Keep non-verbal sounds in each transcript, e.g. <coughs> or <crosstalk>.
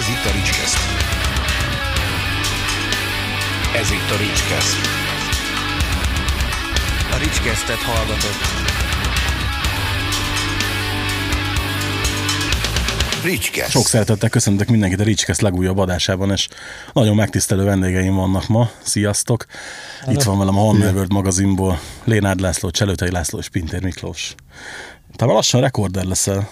Ez itt a Ricskeszt. Ez itt a Ricskeszt. A Ricskesztet hallgatott. Ricskeszt. Sok szeretettel köszöntök mindenkit a Ricskeszt legújabb adásában, és nagyon megtisztelő vendégeim vannak ma. Sziasztok! Itt van velem a Honor World magazinból Lénárd László, Cselőtei László és Pintér Miklós. Talán lassan rekorder leszel.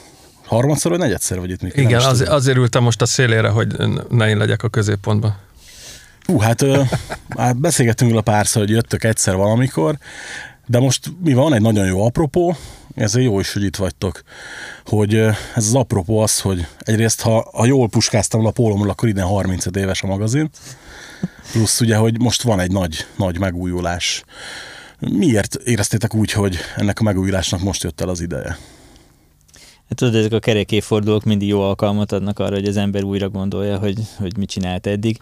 Harmadszor vagy negyedszer vagy itt, Miklós? Igen, az, azért ültem most a szélére, hogy ne én legyek a középpontban. Hú, hát, hát beszélgettünk a párszor, hogy jöttök egyszer valamikor, de most mi van, egy nagyon jó apropó, ezért jó is, hogy itt vagytok, hogy ez az apropó az, hogy egyrészt, ha, ha jól puskáztam a pólomról, akkor ide 35 éves a magazin, plusz ugye, hogy most van egy nagy, nagy megújulás. Miért éreztétek úgy, hogy ennek a megújulásnak most jött el az ideje? Hát tudod, ezek a kerekéfordulók mindig jó alkalmat adnak arra, hogy az ember újra gondolja, hogy, hogy mit csinált eddig.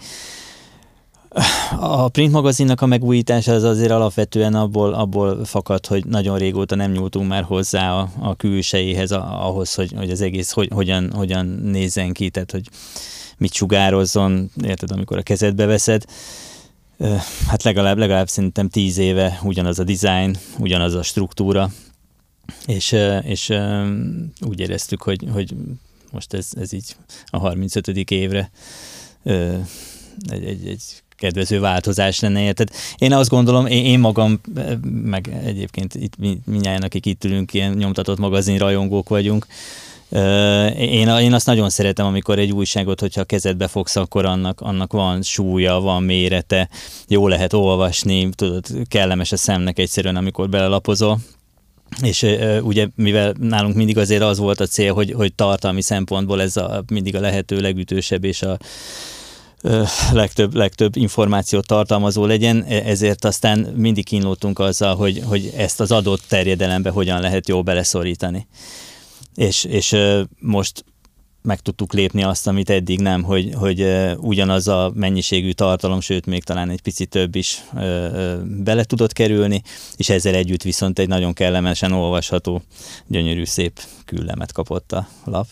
A print magazinnak a megújítása az azért alapvetően abból, abból fakad, hogy nagyon régóta nem nyúltunk már hozzá a, a külsejéhez, a, ahhoz, hogy, hogy az egész hogy, hogyan, hogyan nézzen ki, tehát hogy mit sugározzon, érted, amikor a kezedbe veszed. Hát legalább, legalább szerintem tíz éve ugyanaz a design, ugyanaz a struktúra, és, és úgy éreztük, hogy, hogy most ez, ez így a 35. évre egy, egy, egy kedvező változás lenne, érted? Én azt gondolom, én, én magam, meg egyébként itt mi- mindjárt, akik itt ülünk, ilyen nyomtatott magazin rajongók vagyunk, én, én azt nagyon szeretem, amikor egy újságot, hogyha kezedbe fogsz, akkor annak, annak van súlya, van mérete, jó lehet olvasni, tudod, kellemes a szemnek egyszerűen, amikor belelapozol. És ugye, mivel nálunk mindig azért az volt a cél, hogy, hogy tartalmi szempontból ez a, mindig a lehető legütősebb és a legtöbb, legtöbb információt tartalmazó legyen, e- ezért aztán mindig kínlódtunk azzal, hogy, hogy ezt az adott terjedelembe hogyan lehet jól beleszorítani. És, és most meg tudtuk lépni azt, amit eddig nem, hogy, hogy ugyanaz a mennyiségű tartalom, sőt még talán egy picit több is bele tudott kerülni, és ezzel együtt viszont egy nagyon kellemesen olvasható, gyönyörű, szép küllemet kapott a lap.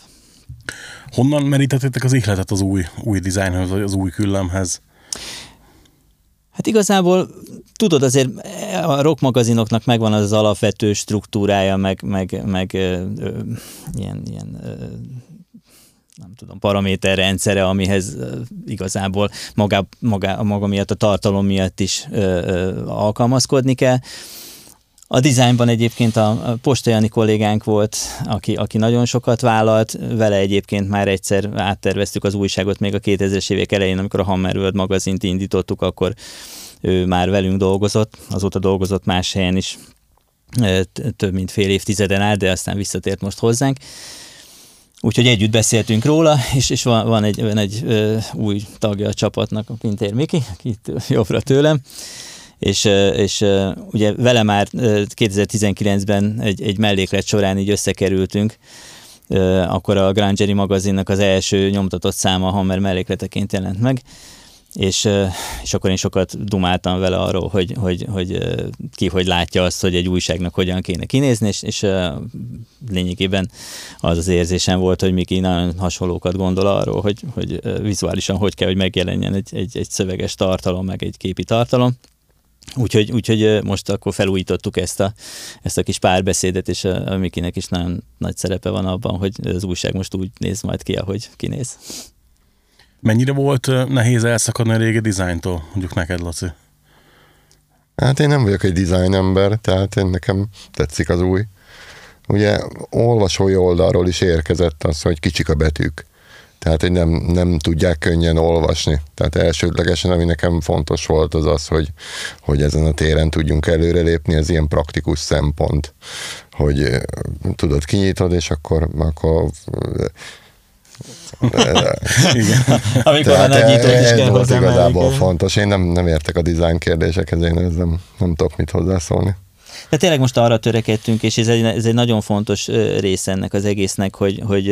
Honnan merítettétek az ihletet az új, új dizájnhoz, vagy az új küllemhez? Hát igazából tudod, azért a rock magazinoknak megvan az, az alapvető struktúrája, meg, meg, meg ö, ö, ilyen, ilyen ö, nem tudom, paraméterrendszere, amihez igazából maga, maga, maga miatt, a tartalom miatt is ö, ö, alkalmazkodni kell. A dizájnban egyébként a Postajani kollégánk volt, aki, aki nagyon sokat vállalt, vele egyébként már egyszer átterveztük az újságot még a 2000-es évek elején, amikor a Hammer World magazint indítottuk, akkor ő már velünk dolgozott, azóta dolgozott más helyen is, több mint fél évtizeden át, de aztán visszatért most hozzánk. Úgyhogy együtt beszéltünk róla, és, és van, van egy, van egy ö, új tagja a csapatnak, a Pintér Miki, aki itt jobbra tőlem, és, és ugye vele már ö, 2019-ben egy, egy melléklet során így összekerültünk, akkor a Grangeri magazinnak az első nyomtatott száma Hammer mellékleteként jelent meg, és, és akkor én sokat dumáltam vele arról, hogy, hogy, hogy ki hogy látja azt, hogy egy újságnak hogyan kéne kinézni, és, és lényegében az az érzésem volt, hogy Miki nagyon hasonlókat gondol arról, hogy, hogy vizuálisan hogy kell, hogy megjelenjen egy, egy, egy szöveges tartalom, meg egy képi tartalom. Úgyhogy, úgyhogy most akkor felújítottuk ezt a, ezt a kis párbeszédet, és a, a Mikinek is nagyon nagy szerepe van abban, hogy az újság most úgy néz majd ki, ahogy kinéz. Mennyire volt nehéz elszakadni a régi dizájntól, mondjuk neked, Laci? Hát én nem vagyok egy design ember, tehát én nekem tetszik az új. Ugye olvasói oldalról is érkezett az, hogy kicsik a betűk. Tehát, hogy nem, nem tudják könnyen olvasni. Tehát elsődlegesen, ami nekem fontos volt, az az, hogy, hogy ezen a téren tudjunk előrelépni, ez ilyen praktikus szempont, hogy tudod, kinyitod, és akkor, akkor Igen. <laughs> Amikor a nagy nyitót is kell hozzá igazából fontos. Én nem, nem értek a design kérdésekhez, én nem, nem tudok mit hozzászólni. De tényleg most arra törekedtünk, és ez egy, ez egy nagyon fontos része ennek az egésznek, hogy, hogy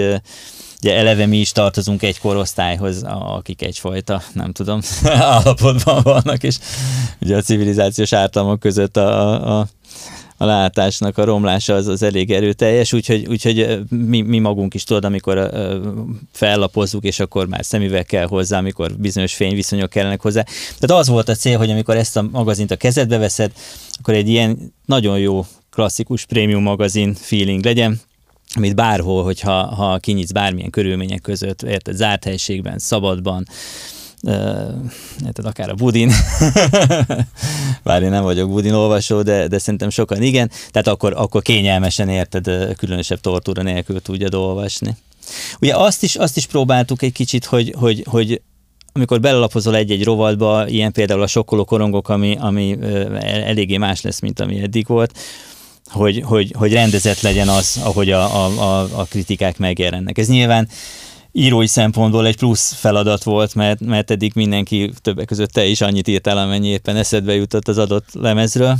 ugye eleve mi is tartozunk egy korosztályhoz, a- akik egyfajta, nem tudom, <laughs> állapotban vannak, és ugye a civilizációs ártalmak között a, a, a látásnak a romlása az, az elég erőteljes, úgyhogy, úgyhogy mi, mi magunk is tudod, amikor fellapozzuk, és akkor már szemüveg kell hozzá, amikor bizonyos fényviszonyok kellenek hozzá. Tehát az volt a cél, hogy amikor ezt a magazint a kezedbe veszed, akkor egy ilyen nagyon jó klasszikus prémium magazin feeling legyen, amit bárhol, hogyha ha kinyitsz bármilyen körülmények között, érted, zárt helységben, szabadban, érted, akár a Budin, <laughs> bár én nem vagyok Budin olvasó, de, de szerintem sokan igen, tehát akkor, akkor kényelmesen érted, különösebb tortúra nélkül tudjad olvasni. Ugye azt is, azt is próbáltuk egy kicsit, hogy, hogy, hogy amikor belelapozol egy-egy rovatba, ilyen például a sokkoló korongok, ami, ami eléggé más lesz, mint ami eddig volt, hogy, hogy, hogy rendezett legyen az, ahogy a, a, a kritikák megjelennek. Ez nyilván írói szempontból egy plusz feladat volt, mert, mert eddig mindenki, többek között te is annyit írtál, amennyi éppen eszedbe jutott az adott lemezről.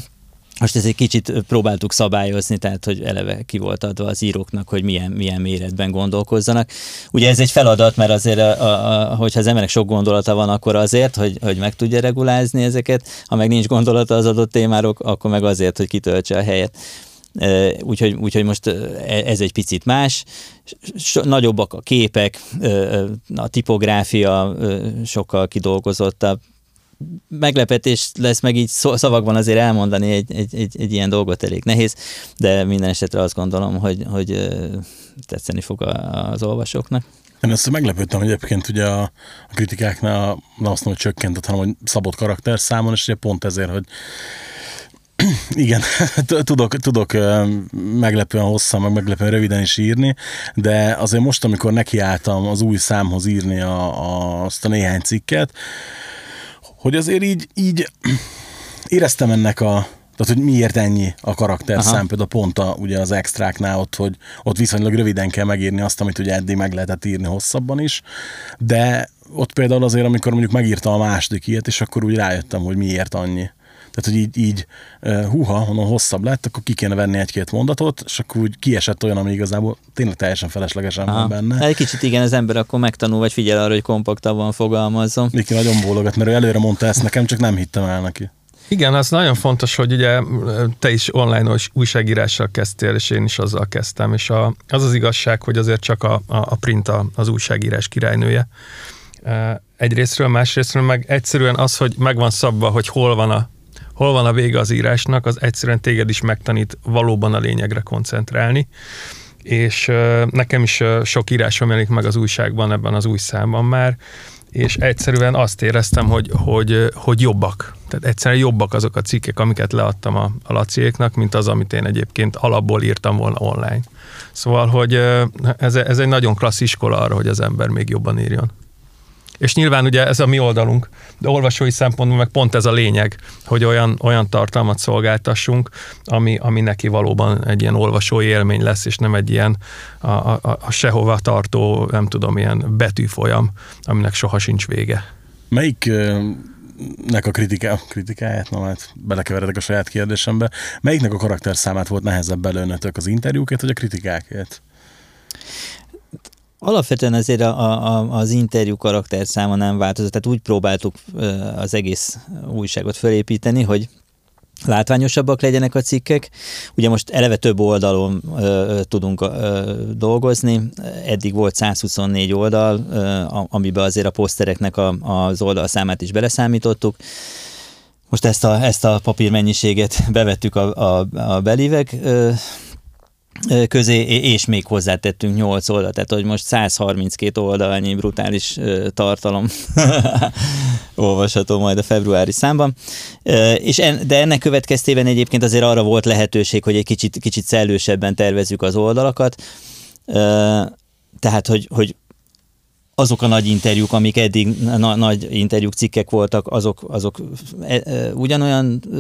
Most ez egy kicsit próbáltuk szabályozni, tehát hogy eleve ki volt adva az íróknak, hogy milyen, milyen méretben gondolkozzanak. Ugye ez egy feladat, mert azért, a, a, a, hogyha az emberek sok gondolata van, akkor azért, hogy, hogy meg tudja regulázni ezeket, ha meg nincs gondolata az adott témáról, akkor meg azért, hogy kitöltse a helyet. Úgyhogy, úgyhogy most ez egy picit más. Nagyobbak a képek, a tipográfia sokkal kidolgozottabb, meglepetés lesz meg így szavakban azért elmondani egy, egy, egy, egy ilyen dolgot elég nehéz, de minden esetre azt gondolom, hogy, hogy tetszeni fog az olvasóknak. Én ezt meglepődtem, egyébként ugye a, a kritikáknál nem azt mondom, hogy csökkent, hanem hogy szabott karakter számon, és ugye pont ezért, hogy <clears throat> igen, <laughs> tudok, tudok meglepően hosszan, meg meglepően röviden is írni, de azért most, amikor nekiálltam az új számhoz írni a, a, azt a néhány cikket, hogy azért így, így <clears throat> éreztem ennek a, tehát, hogy miért ennyi a karakter Aha. például pont a, ugye az extráknál ott, hogy ott viszonylag röviden kell megírni azt, amit ugye eddig meg lehetett írni hosszabban is, de ott például azért, amikor mondjuk megírta a második ilyet, és akkor úgy rájöttem, hogy miért annyi. Tehát, hogy így, így húha, honnan hosszabb lett, akkor ki kéne venni egy-két mondatot, és akkor úgy kiesett olyan, ami igazából tényleg teljesen feleslegesen Aha. van benne. Hát egy kicsit igen, az ember akkor megtanul, vagy figyel arra, hogy kompaktabban fogalmazzon. Miki nagyon bólogat, mert ő előre mondta ezt nekem, csak nem hittem el neki. Igen, az nagyon fontos, hogy ugye te is online újságírással kezdtél, és én is azzal kezdtem, és a, az az igazság, hogy azért csak a, a print az újságírás királynője. Egyrésztről, másrésztről meg egyszerűen az, hogy megvan szabva, hogy hol van a hol van a vége az írásnak, az egyszerűen téged is megtanít valóban a lényegre koncentrálni. És nekem is sok írásom jelenik meg az újságban, ebben az új számban már, és egyszerűen azt éreztem, hogy, hogy, hogy jobbak. Tehát egyszerűen jobbak azok a cikkek, amiket leadtam a, a laciéknak, mint az, amit én egyébként alapból írtam volna online. Szóval, hogy ez, ez egy nagyon klassz iskola arra, hogy az ember még jobban írjon. És nyilván ugye ez a mi oldalunk, de olvasói szempontból meg pont ez a lényeg, hogy olyan, olyan tartalmat szolgáltassunk, ami, ami neki valóban egy ilyen olvasói élmény lesz, és nem egy ilyen a, a, a sehova tartó, nem tudom, ilyen betűfolyam, aminek soha sincs vége. Melyik nek a kritiká, kritikáját, na hát belekeveredek a saját kérdésembe. Melyiknek a karakterszámát volt nehezebb belőnötök, az interjúkért, vagy a kritikákért? Alapvetően azért a, a, az interjú karakterszáma nem változott, tehát úgy próbáltuk az egész újságot felépíteni, hogy látványosabbak legyenek a cikkek. Ugye most eleve több oldalon ö, tudunk ö, dolgozni, eddig volt 124 oldal, ö, amiben azért a posztereknek a, az oldalszámát is beleszámítottuk. Most ezt a, ezt a papírmennyiséget bevettük a, a, a belivek közé, és még hozzátettünk 8 oldal, tehát hogy most 132 oldalnyi brutális tartalom <laughs> olvasható majd a februári számban. És en, de ennek következtében egyébként azért arra volt lehetőség, hogy egy kicsit, kicsit szellősebben tervezzük az oldalakat, tehát, hogy, hogy azok a nagy interjúk, amik eddig na, nagy interjúk cikkek voltak, azok, azok e, e, ugyanolyan e,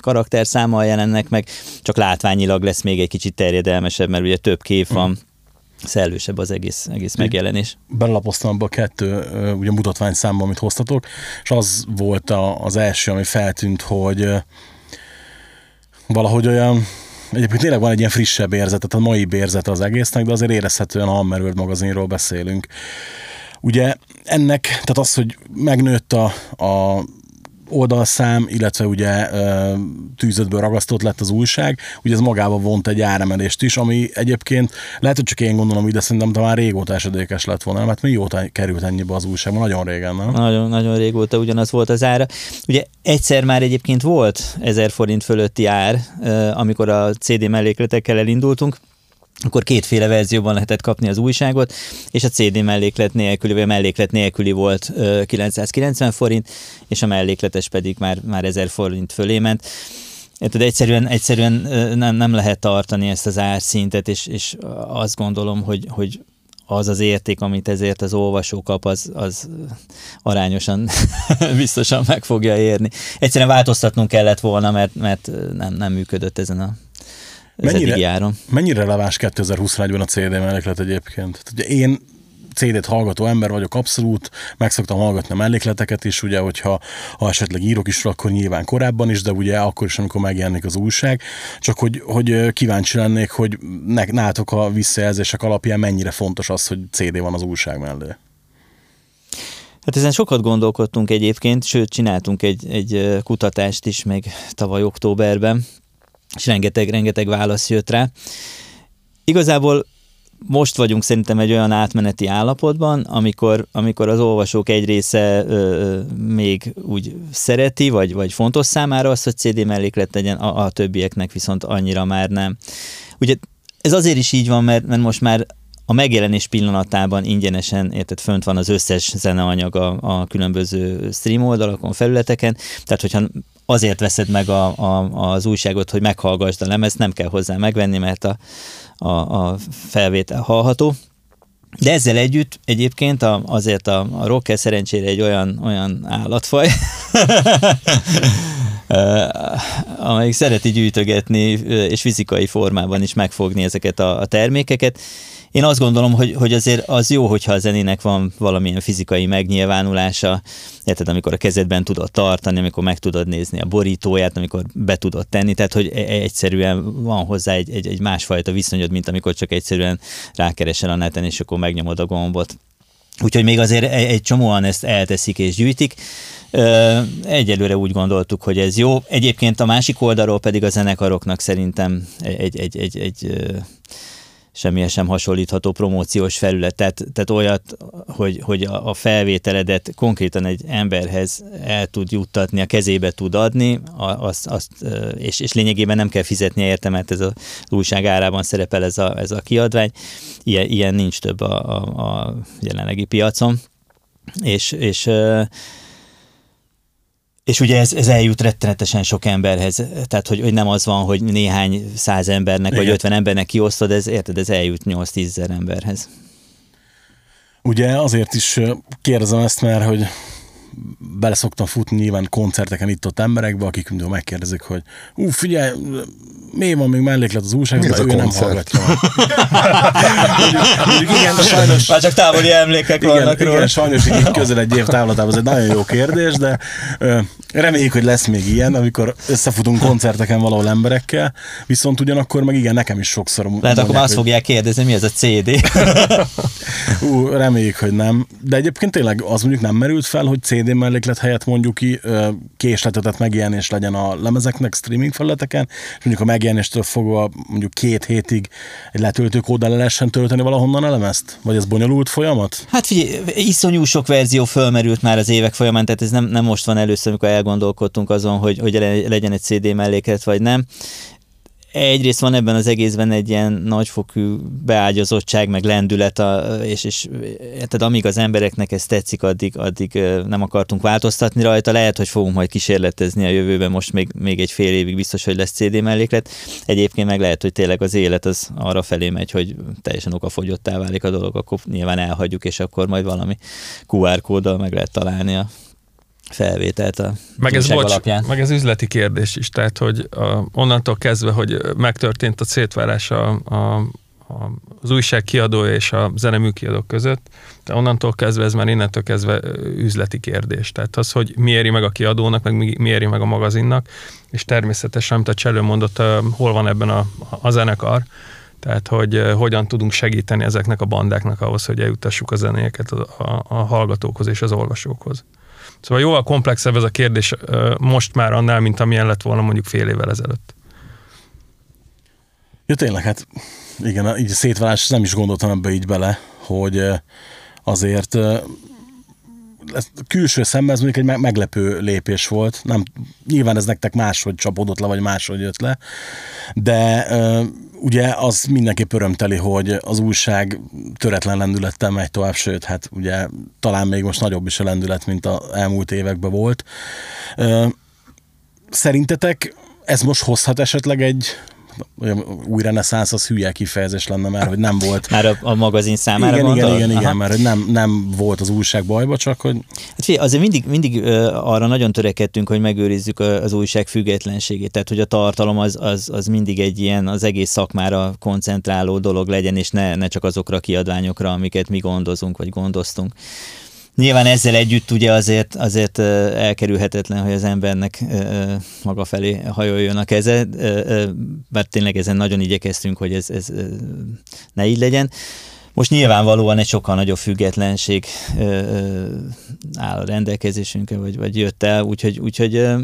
karakterszámmal jelennek meg, csak látványilag lesz még egy kicsit terjedelmesebb, mert ugye több kép van, mm. szellősebb az egész, egész megjelenés. Belapoztam abba a kettő ugye mutatvány számba, amit hoztatok, és az volt a, az első, ami feltűnt, hogy valahogy olyan Egyébként tényleg van egy ilyen frissebb érzet, tehát a mai érzete az egésznek, de azért érezhetően a Hammerworld magazinról beszélünk. Ugye ennek, tehát az, hogy megnőtt a, a oldalszám, illetve ugye tűzötből ragasztott lett az újság, ugye ez magába vont egy áremelést is, ami egyébként lehet, hogy csak én gondolom, de szerintem talán régóta esedékes lett volna, mert mióta került ennyibe az újságban, nagyon régen, nem? Nagyon, nagyon régóta ugyanaz volt az ára. Ugye egyszer már egyébként volt 1000 forint fölötti ár, amikor a CD mellékletekkel elindultunk, akkor kétféle verzióban lehetett kapni az újságot, és a CD melléklet nélküli, vagy a melléklet nélküli volt 990 forint, és a mellékletes pedig már, már 1000 forint fölé ment. Tehát egyszerűen, egyszerűen nem, nem lehet tartani ezt az árszintet, és, és azt gondolom, hogy, hogy az az érték, amit ezért az olvasó kap, az, az arányosan <laughs> biztosan meg fogja érni. Egyszerűen változtatnunk kellett volna, mert, mert nem, nem működött ezen a mennyire, járon. Mennyire releváns 2021-ben a CD melléklet egyébként? Tehát, én CD-t hallgató ember vagyok abszolút, meg szoktam hallgatni a mellékleteket is, ugye, hogyha ha esetleg írok is, akkor nyilván korábban is, de ugye akkor is, amikor megjelenik az újság. Csak hogy, hogy kíváncsi lennék, hogy nátok a visszajelzések alapján mennyire fontos az, hogy CD van az újság mellé. Hát ezen sokat gondolkodtunk egyébként, sőt csináltunk egy, egy kutatást is még tavaly októberben, és rengeteg, rengeteg válasz jött rá. Igazából most vagyunk szerintem egy olyan átmeneti állapotban, amikor, amikor az olvasók egy része ö, még úgy szereti, vagy, vagy fontos számára az, hogy CD melléklet legyen, a, a többieknek viszont annyira már nem. Ugye ez azért is így van, mert, mert most már a megjelenés pillanatában ingyenesen, érted, fönt van az összes zeneanyag a, a különböző stream oldalakon, felületeken, tehát hogyha azért veszed meg a, a, az újságot, hogy meghallgassd a lemezt, nem kell hozzá megvenni, mert a, a, a felvétel hallható. De ezzel együtt egyébként a, azért a, a rocker szerencsére egy olyan, olyan állatfaj, <laughs> amelyik szereti gyűjtögetni, és fizikai formában is megfogni ezeket a, a termékeket, én azt gondolom, hogy, hogy azért az jó, hogyha a zenének van valamilyen fizikai megnyilvánulása, érted, amikor a kezedben tudod tartani, amikor meg tudod nézni a borítóját, amikor be tudod tenni, tehát hogy e, e, egyszerűen van hozzá egy, egy, egy másfajta viszonyod, mint amikor csak egyszerűen rákeresel a neten, és akkor megnyomod a gombot. Úgyhogy még azért egy csomóan ezt elteszik és gyűjtik. Egyelőre úgy gondoltuk, hogy ez jó. Egyébként a másik oldalról pedig a zenekaroknak szerintem egy, egy, egy, egy semmilyen sem hasonlítható promóciós felület. Tehát, tehát olyat, hogy, hogy a felvételedet konkrétan egy emberhez el tud juttatni, a kezébe tud adni, azt, azt, és, és lényegében nem kell fizetni érte, mert ez az újság árában szerepel ez a, ez a kiadvány. Ilyen, ilyen nincs több a, a, a jelenlegi piacon. És, és és ugye ez, ez eljut rettenetesen sok emberhez, tehát hogy, hogy nem az van, hogy néhány száz embernek Igen. vagy ötven embernek kiosztod, ez, érted, ez eljut 8-10 ezer emberhez. Ugye azért is kérdezem ezt, mert hogy bele szoktam futni nyilván koncerteken itt-ott emberekbe, akik mindig megkérdezik, hogy ú, figyelj, mi van még melléklet az újságban, ő koncert? nem hallgatja <laughs> igen, sajnos... Már csak távoli emlékek igen, vannak igen, róla. sajnos így közel egy év távlatában, ez egy nagyon jó kérdés, de ö, reméljük, hogy lesz még ilyen, amikor összefutunk koncerteken valahol emberekkel, viszont ugyanakkor meg igen, nekem is sokszor Lehet, akkor azt hogy... fogják kérdezni, mi ez a CD? <laughs> Ú, reméljük, hogy nem. De egyébként tényleg az mondjuk nem merült fel, hogy CD melléklet helyett mondjuk ki késletetett megjelenés legyen a lemezeknek streaming felületeken, és mondjuk a megjelenéstől fogva mondjuk két hétig egy letöltőkóddal le lehessen tölteni valahonnan a? Vagy ez bonyolult folyamat? Hát figyelj, iszonyú sok verzió fölmerült már az évek folyamán, tehát ez nem, nem most van először, amikor elgondolkodtunk azon, hogy, hogy legyen egy CD melléklet, vagy nem egyrészt van ebben az egészben egy ilyen nagyfokú beágyazottság, meg lendület, a, és, és tehát amíg az embereknek ez tetszik, addig, addig nem akartunk változtatni rajta. Lehet, hogy fogunk majd kísérletezni a jövőben, most még, még egy fél évig biztos, hogy lesz CD melléklet. Egyébként meg lehet, hogy tényleg az élet az arra felé megy, hogy teljesen okafogyottá válik a dolog, akkor nyilván elhagyjuk, és akkor majd valami QR kóddal meg lehet találni a felvételt a meg ez, bocs, alapján. Meg ez üzleti kérdés is, tehát hogy a, onnantól kezdve, hogy megtörtént a szétvárás a, a, a, az újság kiadója és a zeneműkiadó között, de onnantól kezdve ez már innentől kezdve üzleti kérdés. Tehát az, hogy mi éri meg a kiadónak, meg mi, mi éri meg a magazinnak, és természetesen, amit a Cselő mondott, hol van ebben a, a zenekar, tehát, hogy hogyan tudunk segíteni ezeknek a bandáknak ahhoz, hogy eljutassuk a zenéket a, a, a hallgatókhoz és az olvasókhoz. Szóval jóval komplexebb ez a kérdés most már annál, mint amilyen lett volna mondjuk fél évvel ezelőtt. Ja tényleg, hát igen, így a szétválás nem is gondoltam ebbe így bele, hogy azért külső szemben ez mondjuk egy meglepő lépés volt. Nem, nyilván ez nektek máshogy csapódott le, vagy máshogy jött le, de ugye az mindenképp örömteli, hogy az újság töretlen lendülettel megy tovább, sőt, hát ugye talán még most nagyobb is a lendület, mint az elmúlt években volt. Szerintetek ez most hozhat esetleg egy új reneszánsz az hülye kifejezés lenne már, hogy nem volt. Már a, a magazin számára Igen, igen, igen, igen, mert nem, nem volt az újság bajba, csak hogy... Hát figyelj, azért mindig, mindig arra nagyon törekedtünk, hogy megőrizzük az újság függetlenségét, tehát hogy a tartalom az, az, az mindig egy ilyen az egész szakmára koncentráló dolog legyen, és ne, ne csak azokra a kiadványokra, amiket mi gondozunk, vagy gondoztunk. Nyilván ezzel együtt ugye azért, azért elkerülhetetlen, hogy az embernek maga felé hajoljon a keze, mert tényleg ezen nagyon igyekeztünk, hogy ez, ez ne így legyen. Most nyilvánvalóan egy sokkal nagyobb függetlenség ö, ö, áll a rendelkezésünkre, vagy, vagy jött el, úgyhogy, úgyhogy ö,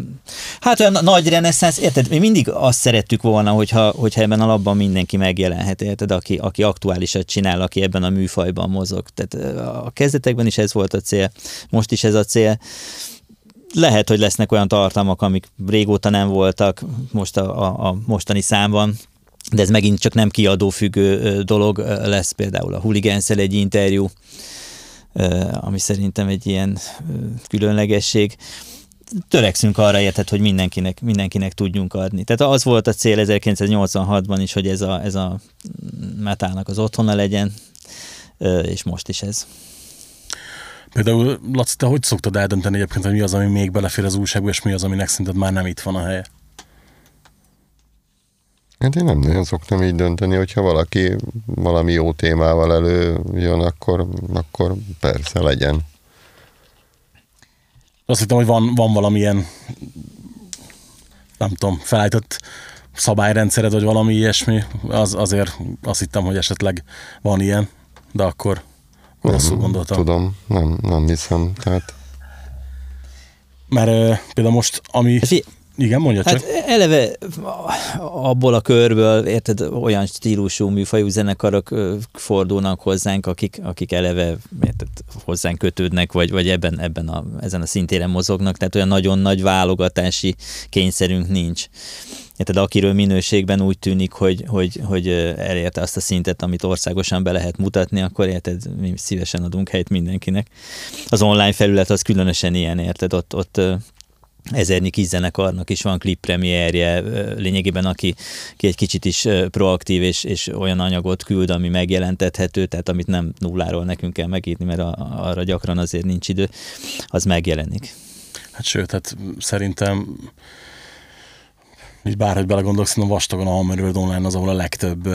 hát olyan nagy reneszánsz, érted, mi mindig azt szerettük volna, hogyha, hogyha ebben a labban mindenki megjelenhet, érted, aki, aki aktuálisat csinál, aki ebben a műfajban mozog. Tehát a kezdetekben is ez volt a cél, most is ez a cél. Lehet, hogy lesznek olyan tartalmak, amik régóta nem voltak most a, a, a mostani számban, de ez megint csak nem kiadófüggő dolog lesz, például a Huligenszel egy interjú, ami szerintem egy ilyen különlegesség. Törekszünk arra érted, hogy mindenkinek, mindenkinek tudjunk adni. Tehát az volt a cél 1986-ban is, hogy ez a, ez a metának az otthona legyen, és most is ez. Például, Laci, te hogy szoktad eldönteni egyébként, hogy mi az, ami még belefér az újságba, és mi az, aminek szerinted már nem itt van a helye? Hát én nem nagyon szoktam így dönteni, hogyha valaki valami jó témával előjön, akkor, akkor persze legyen. Azt hittem, hogy van, van valamilyen nem tudom, felállított szabályrendszered, vagy valami ilyesmi, az, azért azt hittem, hogy esetleg van ilyen, de akkor rosszul gondoltam. Tudom, nem, nem hiszem, tehát... Mert uh, például most, ami... Igen, mondja csak. Hát eleve abból a körből, érted, olyan stílusú műfajú zenekarok fordulnak hozzánk, akik, akik eleve érted, hozzánk kötődnek, vagy, vagy ebben, ebben a, ezen a szintéren mozognak, tehát olyan nagyon nagy válogatási kényszerünk nincs. Érted, akiről minőségben úgy tűnik, hogy, hogy, hogy elérte azt a szintet, amit országosan be lehet mutatni, akkor érted, mi szívesen adunk helyt mindenkinek. Az online felület az különösen ilyen, érted, ott, ott ezernyi kis zenekarnak is van klippremierje, lényegében aki, aki egy kicsit is proaktív és, és olyan anyagot küld, ami megjelentethető, tehát amit nem nulláról nekünk kell megírni, mert a, arra gyakran azért nincs idő, az megjelenik. Hát sőt, hát szerintem így bárhogy belegondolok, szerintem vastagon a Hammerworld Online az, ahol a legtöbb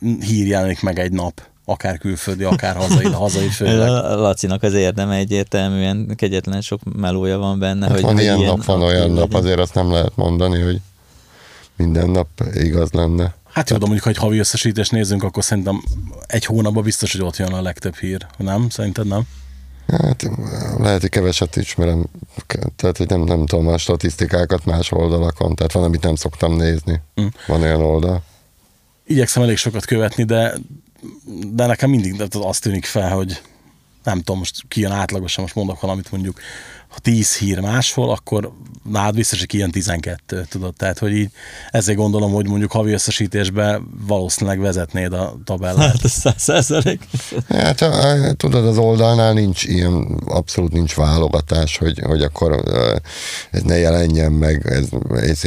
hír jelenik meg egy nap akár külföldi, akár hazai, <laughs> hazai főleg. Lacinak az érdeme egyértelműen kegyetlen sok melója van benne. Hát hogy van ilyen, ilyen nap, van olyan nap, azért azt nem lehet mondani, hogy minden nap igaz lenne. Hát jó, de mondjuk, ha egy havi összesítést nézzünk, akkor szerintem egy hónapban biztos, hogy ott jön a legtöbb hír. Nem? Szerinted nem? Hát lehet, hogy keveset ismerem, tehát hogy nem, nem tudom a statisztikákat más oldalakon, tehát van, amit nem szoktam nézni. Mm. Van olyan oldal. Igyekszem elég sokat követni, de de nekem mindig azt tűnik fel, hogy nem tudom, most kijön átlagosan, most mondok valamit mondjuk, ha 10 hír máshol, akkor nálad biztos, hogy kijön 12, tudod, tehát, hogy így ezért gondolom, hogy mondjuk havi összesítésben valószínűleg vezetnéd a tabellát. Hát, ez százalék. Hát, tudod, az oldalnál nincs ilyen, abszolút nincs válogatás, hogy, hogy akkor ez ne jelenjen meg, ez, ez,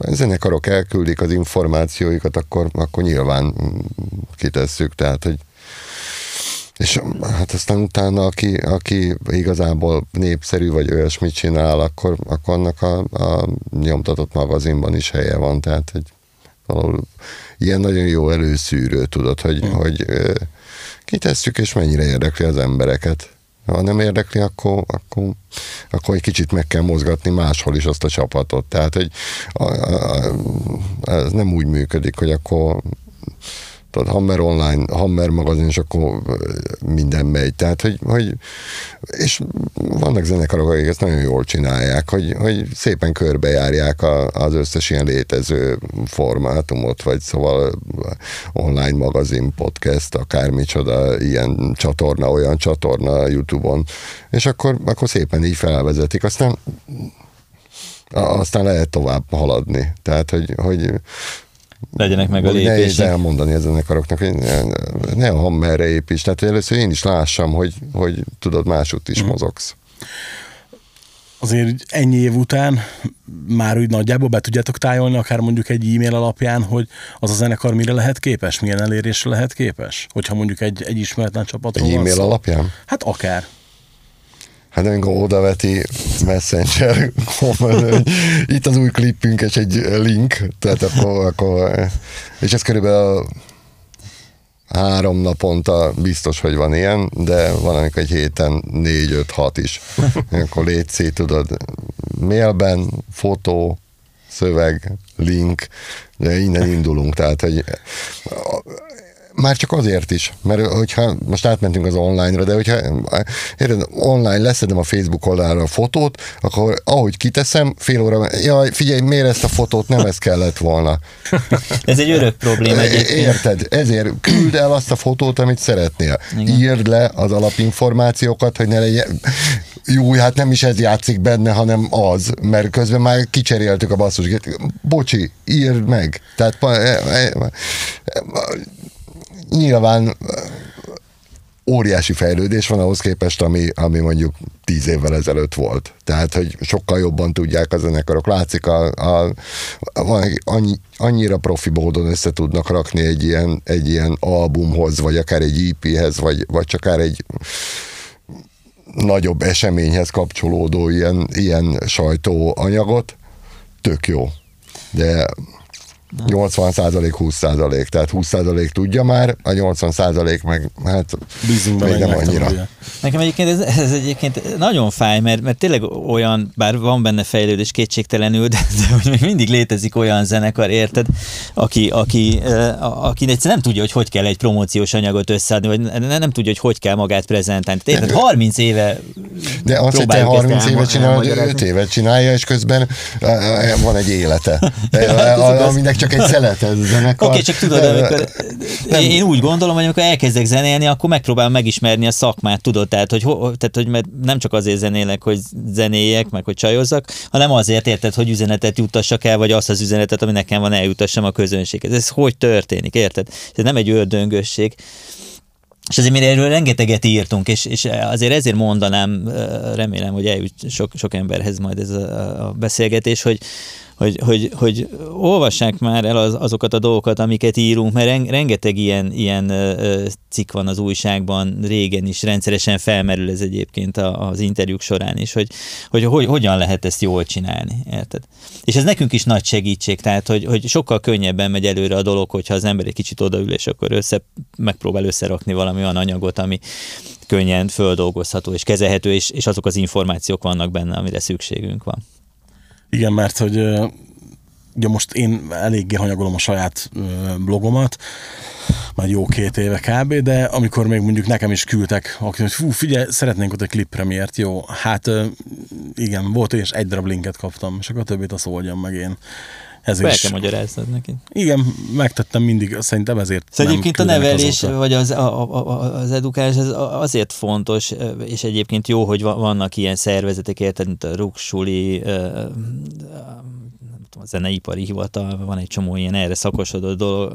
ez zenekarok elküldik az információikat, akkor, akkor nyilván kitesszük, tehát, hogy és hát aztán utána, aki, aki igazából népszerű, vagy olyasmit csinál, akkor, akkor annak a, a nyomtatott magazinban is helye van, tehát hogy valahol ilyen nagyon jó előszűrő, tudod, hogy, hmm. hogy kitesszük, és mennyire érdekli az embereket. Ha nem érdekli, akkor, akkor, akkor egy kicsit meg kell mozgatni máshol is azt a csapatot. Tehát, hogy a, a, a, ez nem úgy működik, hogy akkor tudod, Hammer online, Hammer magazin, és akkor minden megy. Tehát, hogy, hogy és vannak zenekarok, akik ezt nagyon jól csinálják, hogy, hogy szépen körbejárják a, az összes ilyen létező formátumot, vagy szóval online magazin, podcast, akármicsoda, ilyen csatorna, olyan csatorna YouTube-on, és akkor, akkor szépen így felvezetik. Aztán aztán lehet tovább haladni. Tehát, hogy, hogy legyenek meg a Nehéz lépések. elmondani ezen a karoknak, hogy ne, ne a hammerre építs. Tehát először én is lássam, hogy, hogy tudod, másút is mozogsz. Azért ennyi év után már úgy nagyjából be tudjátok tájolni, akár mondjuk egy e-mail alapján, hogy az a zenekar mire lehet képes, milyen elérésre lehet képes? Hogyha mondjuk egy, egy ismeretlen csapatról Egy e-mail alapján? Hát akár. Hát amikor odaveti Messenger, hogy itt az új klippünk és egy link, tehát akkor, akkor és ez körülbelül három naponta biztos, hogy van ilyen, de van, amikor egy héten négy, öt, hat is. Akkor légy tudod, mailben, fotó, szöveg, link, de innen indulunk, tehát, hogy már csak azért is, mert hogyha most átmentünk az online-ra, de hogyha érted, online leszedem a Facebook oldalra a fotót, akkor ahogy kiteszem, fél óra, jaj, figyelj, miért ezt a fotót, nem ez kellett volna. <laughs> Ez egy örök probléma egyébként. Érted? Ezért küld el azt a fotót, amit szeretnél. Igen. Írd le az alapinformációkat, hogy ne legyen... Jó, hát nem is ez játszik benne, hanem az, mert közben már kicseréltük a basszus. Bocsi, írd meg. Tehát e- e- nyilván óriási fejlődés van ahhoz képest, ami, ami mondjuk tíz évvel ezelőtt volt. Tehát, hogy sokkal jobban tudják a zenekarok. Látszik, a, a, van, annyi, annyira profi módon össze tudnak rakni egy ilyen, egy ilyen albumhoz, vagy akár egy EP-hez, vagy, vagy akár egy nagyobb eseményhez kapcsolódó ilyen, ilyen sajtóanyagot. Tök jó. De 80 százalék, 20 százalék. Tehát 20 százalék tudja már, a 80 százalék meg hát Bízunk még nem annyira. megtanulja. Nekem egyébként ez, ez egyébként nagyon fáj, mert, mert tényleg olyan, bár van benne fejlődés kétségtelenül, de, de hogy még mindig létezik olyan zenekar, érted, aki, aki, uh, aki egyszerűen nem tudja, hogy hogy kell egy promóciós anyagot összeadni, vagy nem, nem tudja, hogy hogy kell magát prezentálni. Érted, 30 éve De azt, hogy te próbáljuk ezt 30 évet elma- csinálod, elmagyarázni. 5 évet csinálja, és közben uh, van egy élete. <laughs> Aminek csak egy szelete ez a zenekar. Oké, csak tudod, amikor én, én úgy gondolom, hogy amikor elkezdek zenélni, akkor megpróbálom megismerni a szakmát, tudod, tehát hogy, ho- tehát, hogy mert nem csak azért zenélek, hogy zenéjek, meg hogy csajozzak, hanem azért érted, hogy üzenetet juttassak el, vagy azt az üzenetet, ami nekem van, eljutassam a közönséghez. Ez hogy történik, érted? Ez nem egy ördöngösség. És azért mi erről rengeteget írtunk, és, és azért ezért mondanám, remélem, hogy eljut sok, sok emberhez majd ez a, a beszélgetés, hogy, hogy, hogy, hogy olvassák már el az, azokat a dolgokat, amiket írunk, mert ren- rengeteg ilyen, ilyen cikk van az újságban, régen is rendszeresen felmerül ez egyébként az interjúk során is, hogy, hogy, hogy hogyan lehet ezt jól csinálni, érted? És ez nekünk is nagy segítség, tehát hogy, hogy sokkal könnyebben megy előre a dolog, hogyha az ember egy kicsit odaül, és akkor össze, megpróbál összerakni valami olyan anyagot, ami könnyen földolgozható és kezelhető, és, és azok az információk vannak benne, amire szükségünk van. Igen, mert hogy ugye most én eléggé hanyagolom a saját blogomat, már jó két éve kb., de amikor még mondjuk nekem is küldtek, hogy fú, figyelj, szeretnénk ott egy klippremiért, jó, hát igen, volt, és egy darab linket kaptam, és akkor a többit azt oldjam meg én. Ezért is, kell magyaráznod neki. igen, megtettem mindig, szerintem ezért Szóval nem egyébként a nevelés, azóta. vagy az, a, a, az edukálás az azért fontos, és egyébként jó, hogy va- vannak ilyen szervezetek, érted, mint a Ruksuli, a zeneipari hivatal, van egy csomó ilyen erre szakosodott dolog,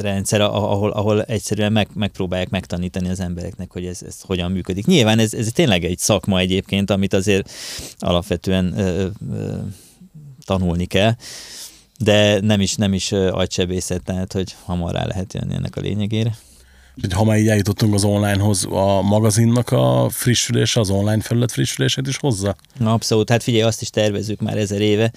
rendszer, ahol, ahol egyszerűen meg, megpróbálják megtanítani az embereknek, hogy ez, ez hogyan működik. Nyilván ez, ez tényleg egy szakma egyébként, amit azért alapvetően ö, ö, tanulni kell, de nem is, nem is agysebészet, tehát hogy hamar rá lehet jönni ennek a lényegére. Úgyhogy ha már így eljutottunk az onlinehoz, a magazinnak a frissülése, az online felület frissülését is hozza? Na, abszolút, hát figyelj, azt is tervezzük már ezer éve.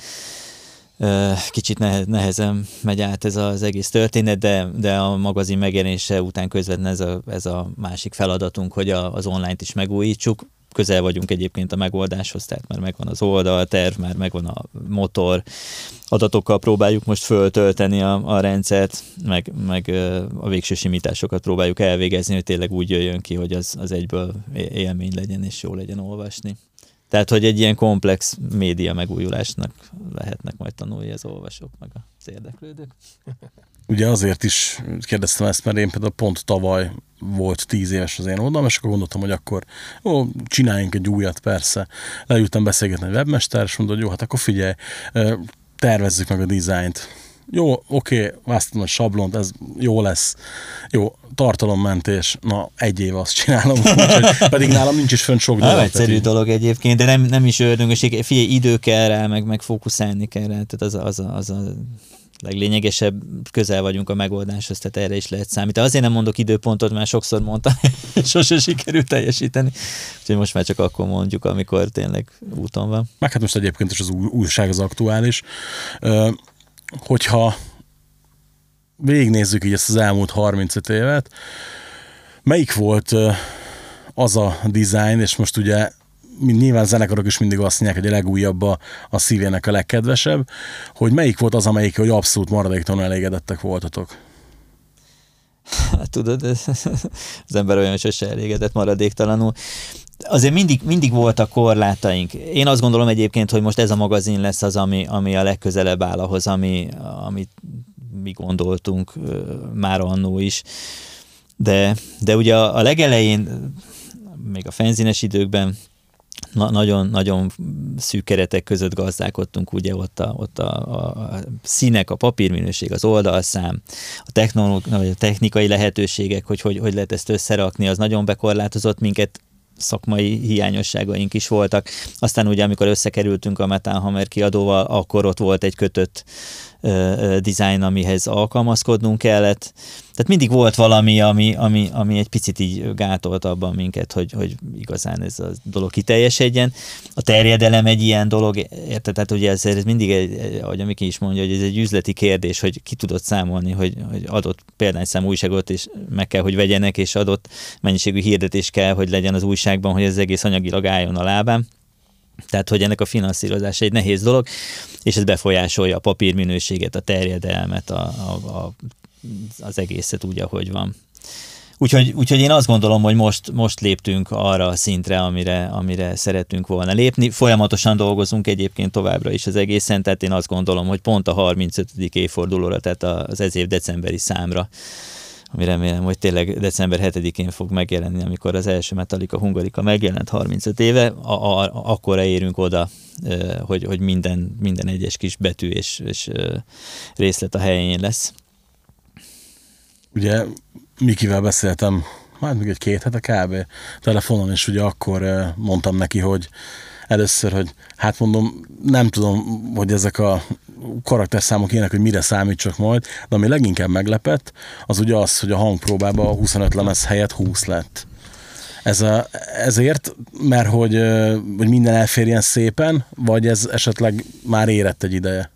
Kicsit nehe- nehezen megy át ez az egész történet, de, de a magazin megjelenése után közvetlenül ez a, ez a másik feladatunk, hogy a, az online-t is megújítsuk. Közel vagyunk egyébként a megoldáshoz, tehát már megvan az oldal, terv, már megvan a motor, adatokkal próbáljuk most föltölteni a, a rendszert, meg, meg a végső simításokat próbáljuk elvégezni, hogy tényleg úgy jöjjön ki, hogy az, az egyből élmény legyen és jó legyen olvasni. Tehát, hogy egy ilyen komplex média megújulásnak lehetnek majd tanulni az olvasók, meg az érdeklődők. <laughs> Ugye azért is kérdeztem ezt, mert én például pont tavaly volt tíz éves az én oldalam, és akkor gondoltam, hogy akkor ó, csináljunk egy újat, persze. Leültem beszélgetni egy webmester, és mondta, hogy jó, hát akkor figyelj, tervezzük meg a dizájnt. Jó, oké, választom a sablont, ez jó lesz. Jó, tartalommentés, na egy év azt csinálom, <laughs> úgyhogy pedig nálam nincs is fönn sok dolog. Egyszerű dolog egyébként, de nem, nem is ördöngöség. Figyelj, idő kell rá, meg, meg fókuszálni kell rá, tehát az, az, az, az a leglényegesebb, közel vagyunk a megoldáshoz, tehát erre is lehet számítani. Azért nem mondok időpontot, mert sokszor mondtam, <laughs> sose sikerült teljesíteni, úgyhogy most már csak akkor mondjuk, amikor tényleg úton van. Meg hát most egyébként is az újság az aktuális. Hogyha végignézzük így ezt az elmúlt 35 évet, melyik volt az a design, és most ugye nyilván zenekarok is mindig azt mondják, hogy a legújabb a, a szívének a legkedvesebb, hogy melyik volt az, amelyik, hogy abszolút maradéktalanul elégedettek voltatok? Hát tudod, az ember olyan sose elégedett maradéktalanul. Azért mindig, mindig voltak korlátaink. Én azt gondolom egyébként, hogy most ez a magazin lesz az, ami, ami a legközelebb áll ahhoz, ami, amit mi gondoltunk már annó is. De, de ugye a, a legelején, még a fenzines időkben na, nagyon, nagyon szűk keretek között gazdálkodtunk, ugye ott a, ott a, a színek, a papírminőség, az oldalszám, a, technológ, a technikai lehetőségek, hogy, hogy hogy lehet ezt összerakni, az nagyon bekorlátozott minket, szakmai hiányosságaink is voltak. Aztán ugye, amikor összekerültünk a Metal Hammer kiadóval, akkor ott volt egy kötött design, amihez alkalmazkodnunk kellett. Tehát mindig volt valami, ami, ami, ami egy picit így gátolt abban minket, hogy, hogy igazán ez a dolog kiteljesedjen. A terjedelem egy ilyen dolog, érted? Tehát ugye ez, ez mindig, egy, ahogy a Miki is mondja, hogy ez egy üzleti kérdés, hogy ki tudott számolni, hogy, hogy adott példányszám újságot és meg kell, hogy vegyenek, és adott mennyiségű hirdetés kell, hogy legyen az újságban, hogy ez egész anyagilag álljon a lábán. Tehát, hogy ennek a finanszírozása egy nehéz dolog, és ez befolyásolja a papírminőséget, a terjedelmet, a, a, a, az egészet úgy, ahogy van. Úgyhogy, úgyhogy én azt gondolom, hogy most, most léptünk arra a szintre, amire, amire szeretünk volna lépni. Folyamatosan dolgozunk egyébként továbbra is az egészen, tehát én azt gondolom, hogy pont a 35. évfordulóra, tehát az ez év decemberi számra ami remélem, hogy tényleg december 7-én fog megjelenni, amikor az első Metallica Hungarika megjelent 35 éve, akkor érünk oda, hogy, hogy minden, minden egyes kis betű és, és részlet a helyén lesz. Ugye Mikivel beszéltem, hát még egy két hete kb. telefonon, és ugye akkor mondtam neki, hogy először, hogy hát mondom, nem tudom, hogy ezek a karakterszámok ilyenek, hogy mire számítsak majd, de ami leginkább meglepett, az ugye az, hogy a hangpróbában a 25 lemez helyett 20 lett. Ez a, ezért, mert hogy, hogy minden elférjen szépen, vagy ez esetleg már érett egy ideje?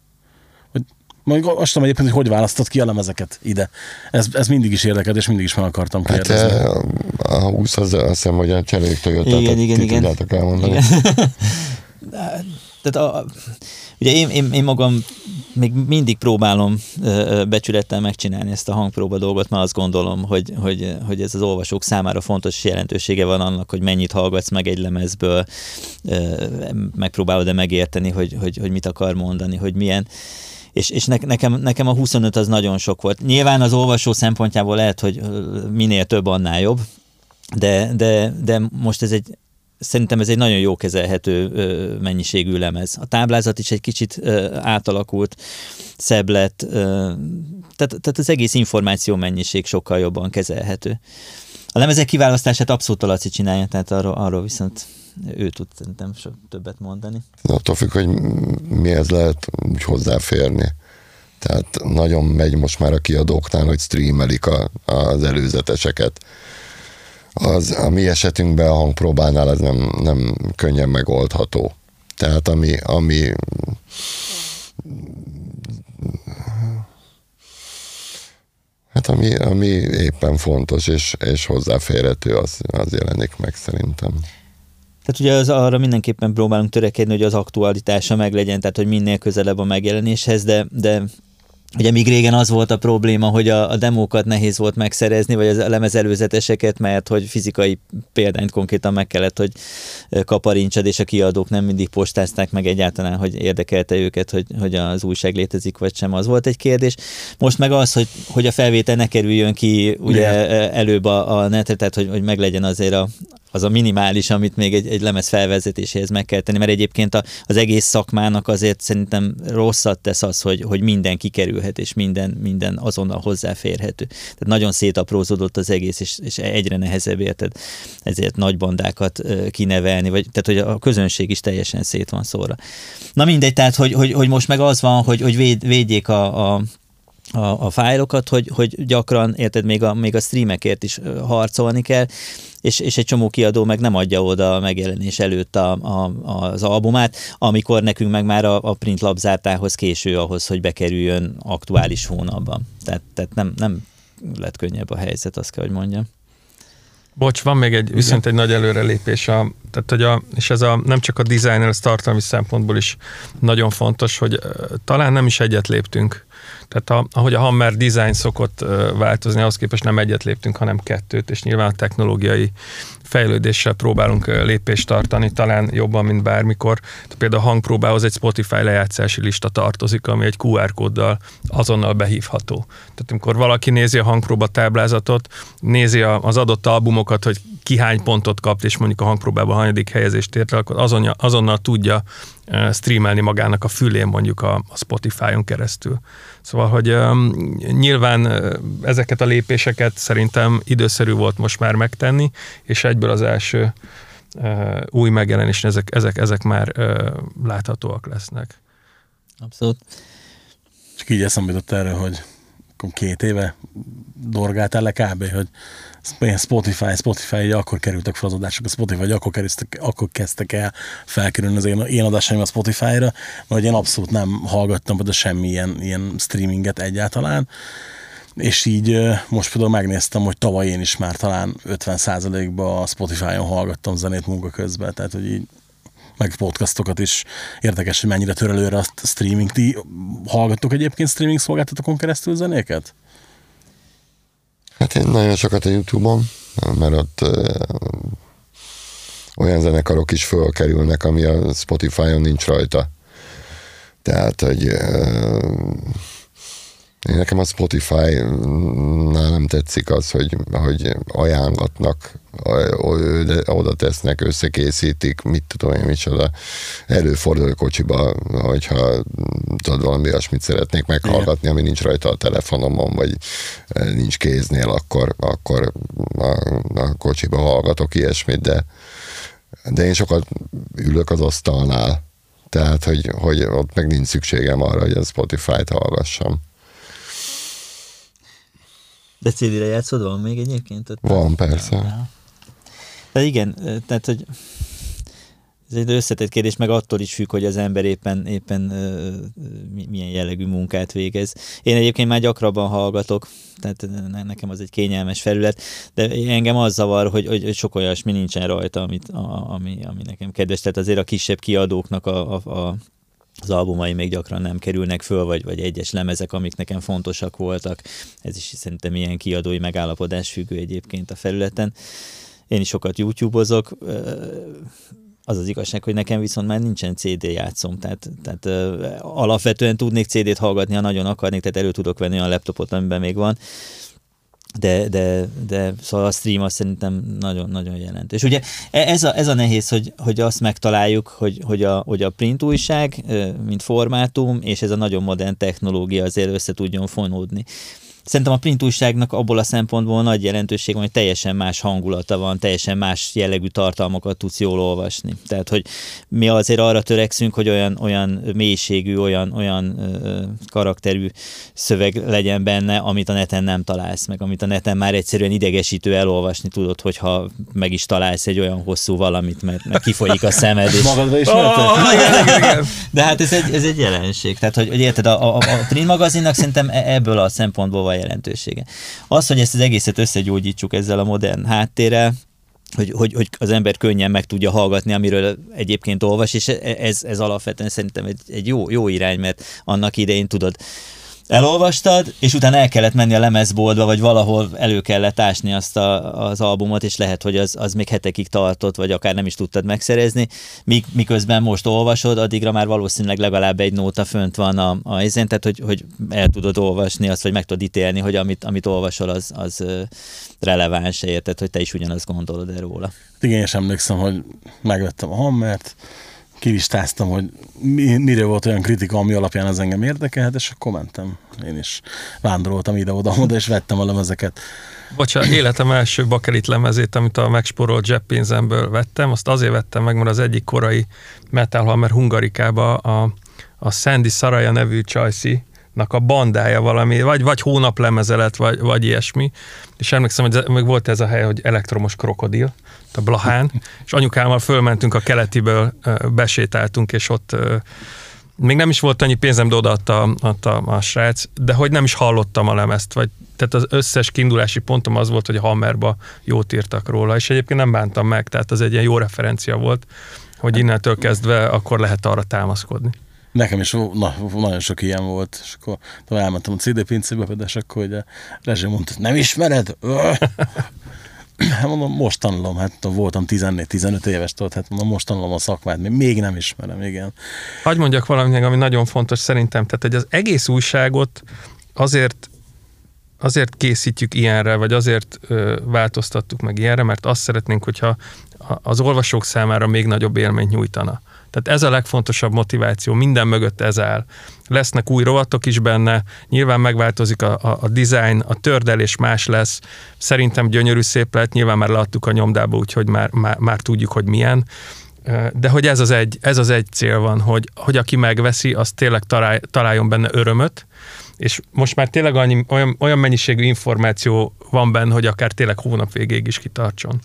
Hogy, majd azt tudom egyébként, hogy hogy választott ki a lemezeket ide. Ez, ez mindig is érdekelt, és mindig is meg akartam hát, kérdezni. Hát, a 20 az azt hiszem, hogy a cserék Toyota, igen, igen, igen. tudjátok elmondani. Igen. <laughs> Tehát a, ugye én, én, én magam még mindig próbálom becsülettel megcsinálni ezt a hangpróba dolgot, mert azt gondolom, hogy, hogy, hogy ez az olvasók számára fontos jelentősége van annak, hogy mennyit hallgatsz meg egy lemezből, megpróbálod-e megérteni, hogy, hogy, hogy mit akar mondani, hogy milyen és, és nekem, nekem a 25 az nagyon sok volt. Nyilván az olvasó szempontjából lehet, hogy minél több, annál jobb, de, de, de most ez egy szerintem ez egy nagyon jó kezelhető mennyiségű lemez. A táblázat is egy kicsit átalakult, szebb lett, tehát, tehát az egész információ mennyiség sokkal jobban kezelhető. A lemezek kiválasztását abszolút a Laci csinálja, tehát arról, arról viszont ő tud szerintem sok többet mondani. Attól függ, hogy mihez lehet úgy hozzáférni. Tehát nagyon megy most már a kiadóknál, hogy streamelik a, az előzeteseket az a mi esetünkben a hangpróbánál az nem, nem könnyen megoldható. Tehát ami, ami Hát ami, ami éppen fontos és, és hozzáférhető, az, az jelenik meg szerintem. Tehát ugye az, arra mindenképpen próbálunk törekedni, hogy az aktualitása meglegyen, tehát hogy minél közelebb a megjelenéshez, de, de Ugye még régen az volt a probléma, hogy a, a demókat nehéz volt megszerezni, vagy az lemezelőzeteseket, mert hogy fizikai példányt konkrétan meg kellett, hogy kaparincsad, és a kiadók nem mindig postázták meg egyáltalán, hogy érdekelte őket, hogy, hogy az újság létezik, vagy sem. Az volt egy kérdés. Most meg az, hogy, hogy a felvétel ne kerüljön ki ugye Igen. előbb a, a netre, tehát hogy, hogy meglegyen azért a, az a minimális, amit még egy, egy lemez felvezetéséhez meg kell tenni, mert egyébként a, az egész szakmának azért szerintem rosszat tesz az, hogy, hogy minden kikerülhet, és minden, minden azonnal hozzáférhető. Tehát nagyon szétaprózódott az egész, és, és egyre nehezebb érted ezért nagy bandákat kinevelni, vagy, tehát hogy a közönség is teljesen szét van szóra. Na mindegy, tehát hogy, hogy, hogy most meg az van, hogy, hogy véd, védjék a, a a, a fájlokat, hogy, hogy gyakran, érted, még a, még a streamekért is harcolni kell, és, és egy csomó kiadó meg nem adja oda a megjelenés előtt a, a, az albumát, amikor nekünk meg már a, a print labzártához késő ahhoz, hogy bekerüljön aktuális hónapban. Tehát, tehát nem, nem lett könnyebb a helyzet, azt kell, hogy mondjam. Bocs, van még egy, viszont egy nagy előrelépés, a, tehát, hogy a, és ez a, nem csak a designer, ez tartalmi szempontból is nagyon fontos, hogy uh, talán nem is egyet léptünk tehát a, ahogy a Hammer design szokott változni, ahhoz képest nem egyet léptünk, hanem kettőt, és nyilván a technológiai fejlődéssel próbálunk lépést tartani, talán jobban, mint bármikor. Például a hangpróbához egy Spotify lejátszási lista tartozik, ami egy QR kóddal azonnal behívható. Tehát amikor valaki nézi a hangpróba táblázatot, nézi az adott albumokat, hogy ki hány pontot kapt, és mondjuk a hangpróbában hanyadik helyezést ért el, akkor azonnal, azonnal tudja streamelni magának a fülén mondjuk a, a Spotify-on keresztül. Szóval, hogy um, nyilván ezeket a lépéseket szerintem időszerű volt most már megtenni, és egyből az első uh, új megjelenés, ezek, ezek, ezek már uh, láthatóak lesznek. Abszolút. Csak így eszembe jutott erre, hogy két éve dorgáltál le kb., hogy Spotify, Spotify, akkor kerültek fel az adások a Spotify, vagy akkor, kerültek, akkor kezdtek el felkerülni az én, én adásaim a Spotify-ra, mert én abszolút nem hallgattam de semmi ilyen, ilyen streaminget egyáltalán, és így most például megnéztem, hogy tavaly én is már talán 50%-ba a Spotify-on hallgattam zenét munka közben, tehát hogy így meg podcastokat is. Érdekes, hogy mennyire tör előre a streaming. Ti hallgattok egyébként streaming szolgáltatókon keresztül zenéket? Hát én nagyon sokat a Youtube-on, mert ott olyan zenekarok is fölkerülnek, ami a Spotify-on nincs rajta. Tehát, hogy én nekem a Spotify-nál nem tetszik az, hogy, hogy ajánlatnak, oda tesznek, összekészítik, mit tudom én, micsoda. Előfordul a kocsiba, hogyha tudod, valami olyasmit szeretnék meghallgatni, ami nincs rajta a telefonomon, vagy nincs kéznél, akkor, akkor a, a kocsiba hallgatok ilyesmit, de, de én sokat ülök az asztalnál, tehát, hogy, hogy ott meg nincs szükségem arra, hogy a Spotify-t hallgassam. De CD-re játszod, van még egyébként? Ott van, persze. Ja. De igen, tehát, hogy ez egy összetett kérdés, meg attól is függ, hogy az ember éppen, éppen milyen jellegű munkát végez. Én egyébként már gyakrabban hallgatok, tehát nekem az egy kényelmes felület, de engem az zavar, hogy, hogy sok olyasmi nincsen rajta, amit, a, ami, ami nekem kedves. Tehát azért a kisebb kiadóknak a, a, a az albumai még gyakran nem kerülnek föl, vagy, vagy egyes lemezek, amik nekem fontosak voltak. Ez is szerintem ilyen kiadói megállapodás függő egyébként a felületen. Én is sokat YouTube-ozok, az az igazság, hogy nekem viszont már nincsen CD játszom, tehát, tehát alapvetően tudnék CD-t hallgatni, ha nagyon akarnék, tehát elő tudok venni olyan laptopot, amiben még van, de, de, de szóval a stream az szerintem nagyon-nagyon jelentős. Ugye e, ez a, ez a nehéz, hogy, hogy azt megtaláljuk, hogy, hogy, a, hogy a print újság, mint formátum, és ez a nagyon modern technológia azért össze tudjon fonódni. Szerintem a print újságnak abból a szempontból nagy jelentőség van, hogy teljesen más hangulata van, teljesen más jellegű tartalmakat tudsz jól olvasni. Tehát, hogy mi azért arra törekszünk, hogy olyan, olyan mélységű, olyan, olyan ö, karakterű szöveg legyen benne, amit a neten nem találsz meg, amit a neten már egyszerűen idegesítő elolvasni tudod, hogyha meg is találsz egy olyan hosszú valamit, mert, mert kifolyik a szemed. És... Magadra is oh, De hát ez egy, ez egy jelenség. Tehát, hogy, hogy érted, a, a, a print magazinnak szerintem e- ebből a szempontból van jelentősége. Az, hogy ezt az egészet összegyógyítsuk ezzel a modern háttérrel, hogy, hogy, hogy az ember könnyen meg tudja hallgatni, amiről egyébként olvas, és ez, ez alapvetően szerintem egy, egy jó, jó irány, mert annak idején tudod, elolvastad, és utána el kellett menni a lemezboltba, vagy valahol elő kellett ásni azt a, az albumot, és lehet, hogy az, az még hetekig tartott, vagy akár nem is tudtad megszerezni, Mik, miközben most olvasod, addigra már valószínűleg legalább egy nóta fönt van a, a izén, tehát hogy, hogy el tudod olvasni azt, vagy meg tudod ítélni, hogy amit, amit olvasol, az, az releváns, érted, hogy te is ugyanazt gondolod erről róla. Igen, és emlékszem, hogy megvettem a Hammert, kilistáztam, hogy mi, mire volt olyan kritika, ami alapján az engem érdekelhet, és akkor mentem. Én is vándoroltam ide-oda, és vettem a lemezeket. Bocsánat, életem első bakelit lemezét, amit a megsporolt zseppénzemből vettem, azt azért vettem meg, mert az egyik korai Metal Hammer Hungarikába a, a Sandy Saraja nevű csajszi, a bandája valami, vagy, vagy hónaplemezelet, vagy, vagy ilyesmi. És emlékszem, hogy még volt ez a hely, hogy elektromos krokodil, a Blahán, és anyukámmal fölmentünk a keletiből, besétáltunk, és ott még nem is volt annyi pénzem, de odaadta adta a srác, de hogy nem is hallottam a lemezt, vagy tehát az összes kiindulási pontom az volt, hogy a Hammerba jót írtak róla, és egyébként nem bántam meg, tehát az egy ilyen jó referencia volt, hogy innentől kezdve akkor lehet arra támaszkodni. Nekem is na, nagyon sok ilyen volt, és akkor elmentem a CD pincébe, és akkor hogy a rezső mondta, nem ismered? <clears throat> Hát mondom, most tanulom, hát voltam 14-15 éves, tudod, hát mondom, most tanulom a szakmát, még nem ismerem, igen. Hagy mondjak valamit, ami nagyon fontos szerintem, tehát hogy az egész újságot azért azért készítjük ilyenre, vagy azért ö, változtattuk meg ilyenre, mert azt szeretnénk, hogyha az olvasók számára még nagyobb élményt nyújtana. Tehát ez a legfontosabb motiváció, minden mögött ez áll. Lesznek új rovatok is benne, nyilván megváltozik a, a, a design, a tördelés más lesz, szerintem gyönyörű szép lett, nyilván már leadtuk a nyomdába, úgyhogy már, már, már tudjuk, hogy milyen, de hogy ez az egy, ez az egy cél van, hogy, hogy aki megveszi, az tényleg talál, találjon benne örömöt, és most már tényleg annyi, olyan, olyan mennyiségű információ van benne, hogy akár tényleg hónap végéig is kitartson.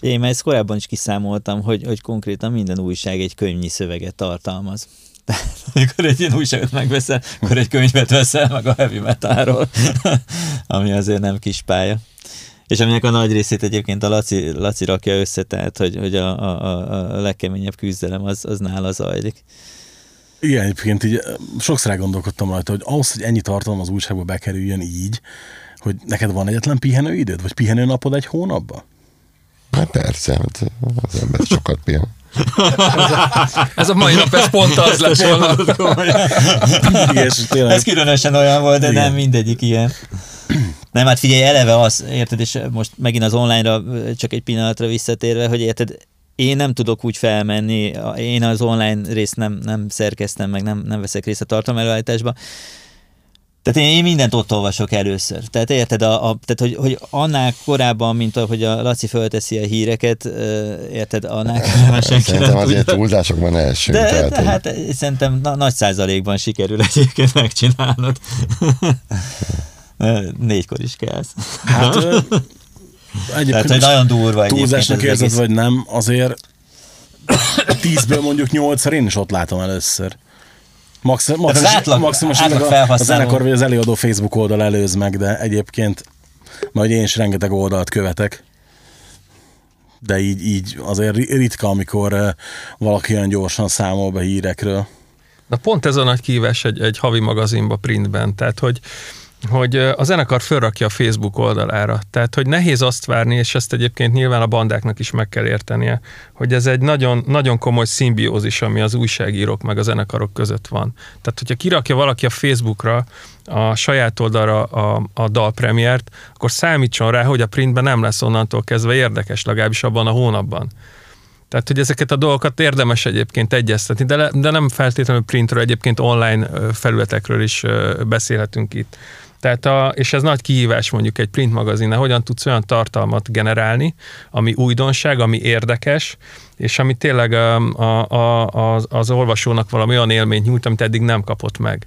Én már ezt korábban is kiszámoltam, hogy, hogy konkrétan minden újság egy könyvnyi szöveget tartalmaz. Tehát <laughs> amikor egy ilyen újságot megveszel, akkor egy könyvet veszel meg a heavy metalról, <laughs> ami azért nem kis pálya. És aminek a nagy részét egyébként a Laci, Laci rakja össze, tehát hogy, hogy a, a, a legkeményebb küzdelem az, az nála zajlik. Igen, egyébként így sokszor elgondolkodtam rajta, hogy ahhoz, hogy ennyi tartalom az újságba bekerüljön így, hogy neked van egyetlen pihenőidőd, vagy pihenőnapod egy hónapban? Hát persze, hát az ember sokat pihen. Ez a mai nap, ez pont az lett volna. ez különösen olyan volt, de Igen. nem mindegyik ilyen. Nem, hát figyelj, eleve az, érted, és most megint az online-ra csak egy pillanatra visszatérve, hogy érted, én nem tudok úgy felmenni, én az online részt nem, nem szerkeztem, meg nem, nem veszek részt a tartalmelőállításba, tehát én, én mindent ott olvasok először. Tehát érted, a, a, tehát hogy, hogy annál korábban, mint ahogy a Laci fölteszi a híreket, érted, annál <laughs> korábban senki Szerintem azért túlzásokban elsünk. De, tehát, de hát szerintem na, nagy százalékban sikerül egyébként megcsinálnod. <laughs> Négykor is kellsz. Hát, Egyébként Tehát, hogy nagyon durva Túlzásnak érzed, vagy nem, azért <coughs> tízből mondjuk nyolcszor én is ott látom először. Maxim, maximum, az átlag, maximum átlag a, a zenekar vagy az előadó Facebook oldal előz meg, de egyébként majd én is rengeteg oldalt követek. De így, így azért ritka, amikor eh, valaki olyan gyorsan számol be hírekről. Na pont ez a nagy kívás egy, egy havi magazinba printben, tehát hogy hogy a zenekar fölrakja a Facebook oldalára. Tehát, hogy nehéz azt várni, és ezt egyébként nyilván a bandáknak is meg kell értenie, hogy ez egy nagyon, nagyon komoly szimbiózis, ami az újságírók meg a zenekarok között van. Tehát, hogyha kirakja valaki a Facebookra a saját oldalra a, a dalpremiért, akkor számítson rá, hogy a printben nem lesz onnantól kezdve érdekes, legalábbis abban a hónapban. Tehát, hogy ezeket a dolgokat érdemes egyébként egyeztetni, de, de nem feltétlenül printről, egyébként online felületekről is beszélhetünk itt. Tehát a, és ez nagy kihívás mondjuk egy print magazinnál, hogyan tudsz olyan tartalmat generálni, ami újdonság, ami érdekes, és ami tényleg a, a, a, az, az olvasónak valami olyan élményt nyújt, amit eddig nem kapott meg.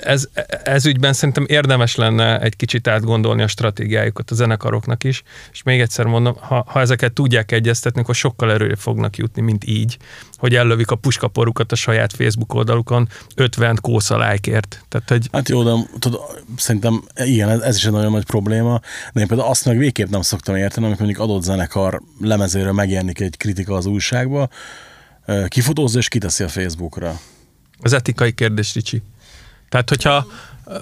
Ez, ez ügyben szerintem érdemes lenne egy kicsit átgondolni a stratégiájukat a zenekaroknak is, és még egyszer mondom, ha, ha ezeket tudják egyeztetni, akkor sokkal erőre fognak jutni, mint így, hogy ellövik a puskaporukat a saját Facebook oldalukon 50 kósza lájkért. Tehát, hogy... Hát jó, de tudod, szerintem igen, ez, ez is egy nagyon nagy probléma, de én például azt meg végképp nem szoktam érteni, amikor mondjuk adott zenekar lemezéről megjelenik egy kritika az újságba, kifotózza és kiteszi a Facebookra. Az etikai kérdés, Ricsi. Tehát, hogyha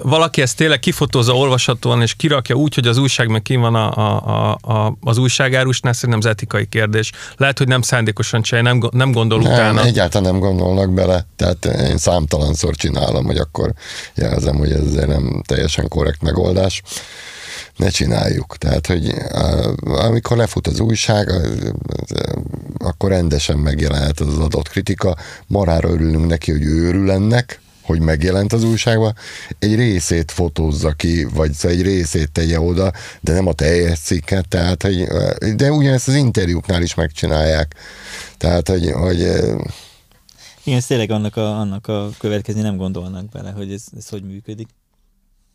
valaki ezt tényleg kifotózza olvashatóan, és kirakja úgy, hogy az újság meg kim van a, a, a, az újságárusnál, szerintem az etikai kérdés. Lehet, hogy nem szándékosan csinálja, nem, nem gondol Nem, utána. egyáltalán nem gondolnak bele, tehát én számtalanszor csinálom, hogy akkor jelzem, hogy ez azért nem teljesen korrekt megoldás. Ne csináljuk. Tehát, hogy amikor lefut az újság, akkor rendesen megjelenhet az adott kritika. Marára örülünk neki, hogy ő örül ennek, hogy megjelent az újságban, egy részét fotózza ki, vagy szóval egy részét tegye oda, de nem a teljes cikket, tehát, hogy, de ugyanezt az interjúknál is megcsinálják. Tehát, hogy, hogy Igen, ez tényleg annak a, annak a következni nem gondolnak bele, hogy ez, ez hogy működik.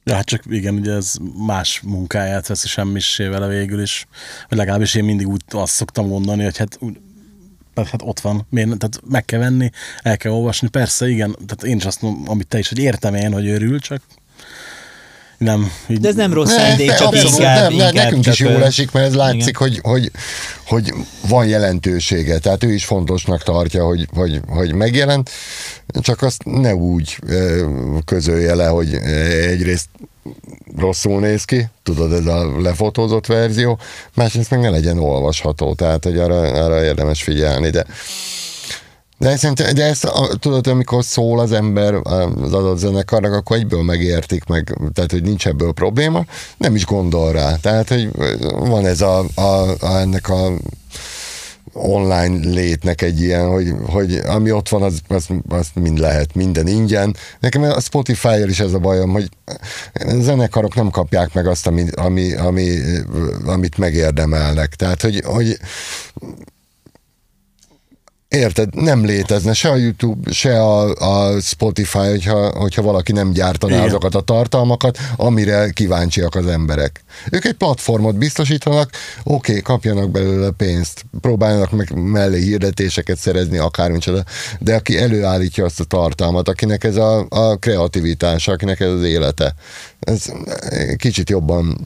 Ja, hát csak igen, ugye ez más munkáját veszi semmissé vele végül is. Vagy legalábbis én mindig úgy azt szoktam mondani, hogy hát, úgy, hát ott van, miért, tehát meg kell venni, el kell olvasni, persze, igen, tehát én is azt mondom, amit te is, hogy értem én, hogy örül, csak nem. Így, De ez nem rossz szándék, ne, csak abszolút inkább, nem, ne, inkább nekünk is csak, jól ö, esik, mert ez látszik, igen. hogy, hogy, hogy van jelentősége. Tehát ő is fontosnak tartja, hogy, hogy, hogy megjelent, csak azt ne úgy közölje le, hogy egyrészt rosszul néz ki, tudod, ez a lefotózott verzió, másrészt meg ne legyen olvasható, tehát hogy arra, arra érdemes figyelni, de de, szerintem, de ezt a, tudod, amikor szól az ember az adott zenekarnak, akkor egyből megértik, meg, tehát hogy nincs ebből probléma, nem is gondol rá. Tehát, hogy van ez a, a, a ennek a online létnek egy ilyen, hogy, hogy ami ott van, az, az, az mind lehet, minden ingyen. Nekem a Spotify-jal is ez a bajom, hogy zenekarok nem kapják meg azt, ami, ami, ami, amit megérdemelnek. Tehát, hogy, hogy Érted, nem létezne se a YouTube, se a, a Spotify, hogyha, hogyha valaki nem gyártaná Igen. azokat a tartalmakat, amire kíváncsiak az emberek. Ők egy platformot biztosítanak, oké, okay, kapjanak belőle pénzt, próbáljanak meg mellé hirdetéseket szerezni, akármicsoda, de aki előállítja azt a tartalmat, akinek ez a, a kreativitása, akinek ez az élete, ez kicsit jobban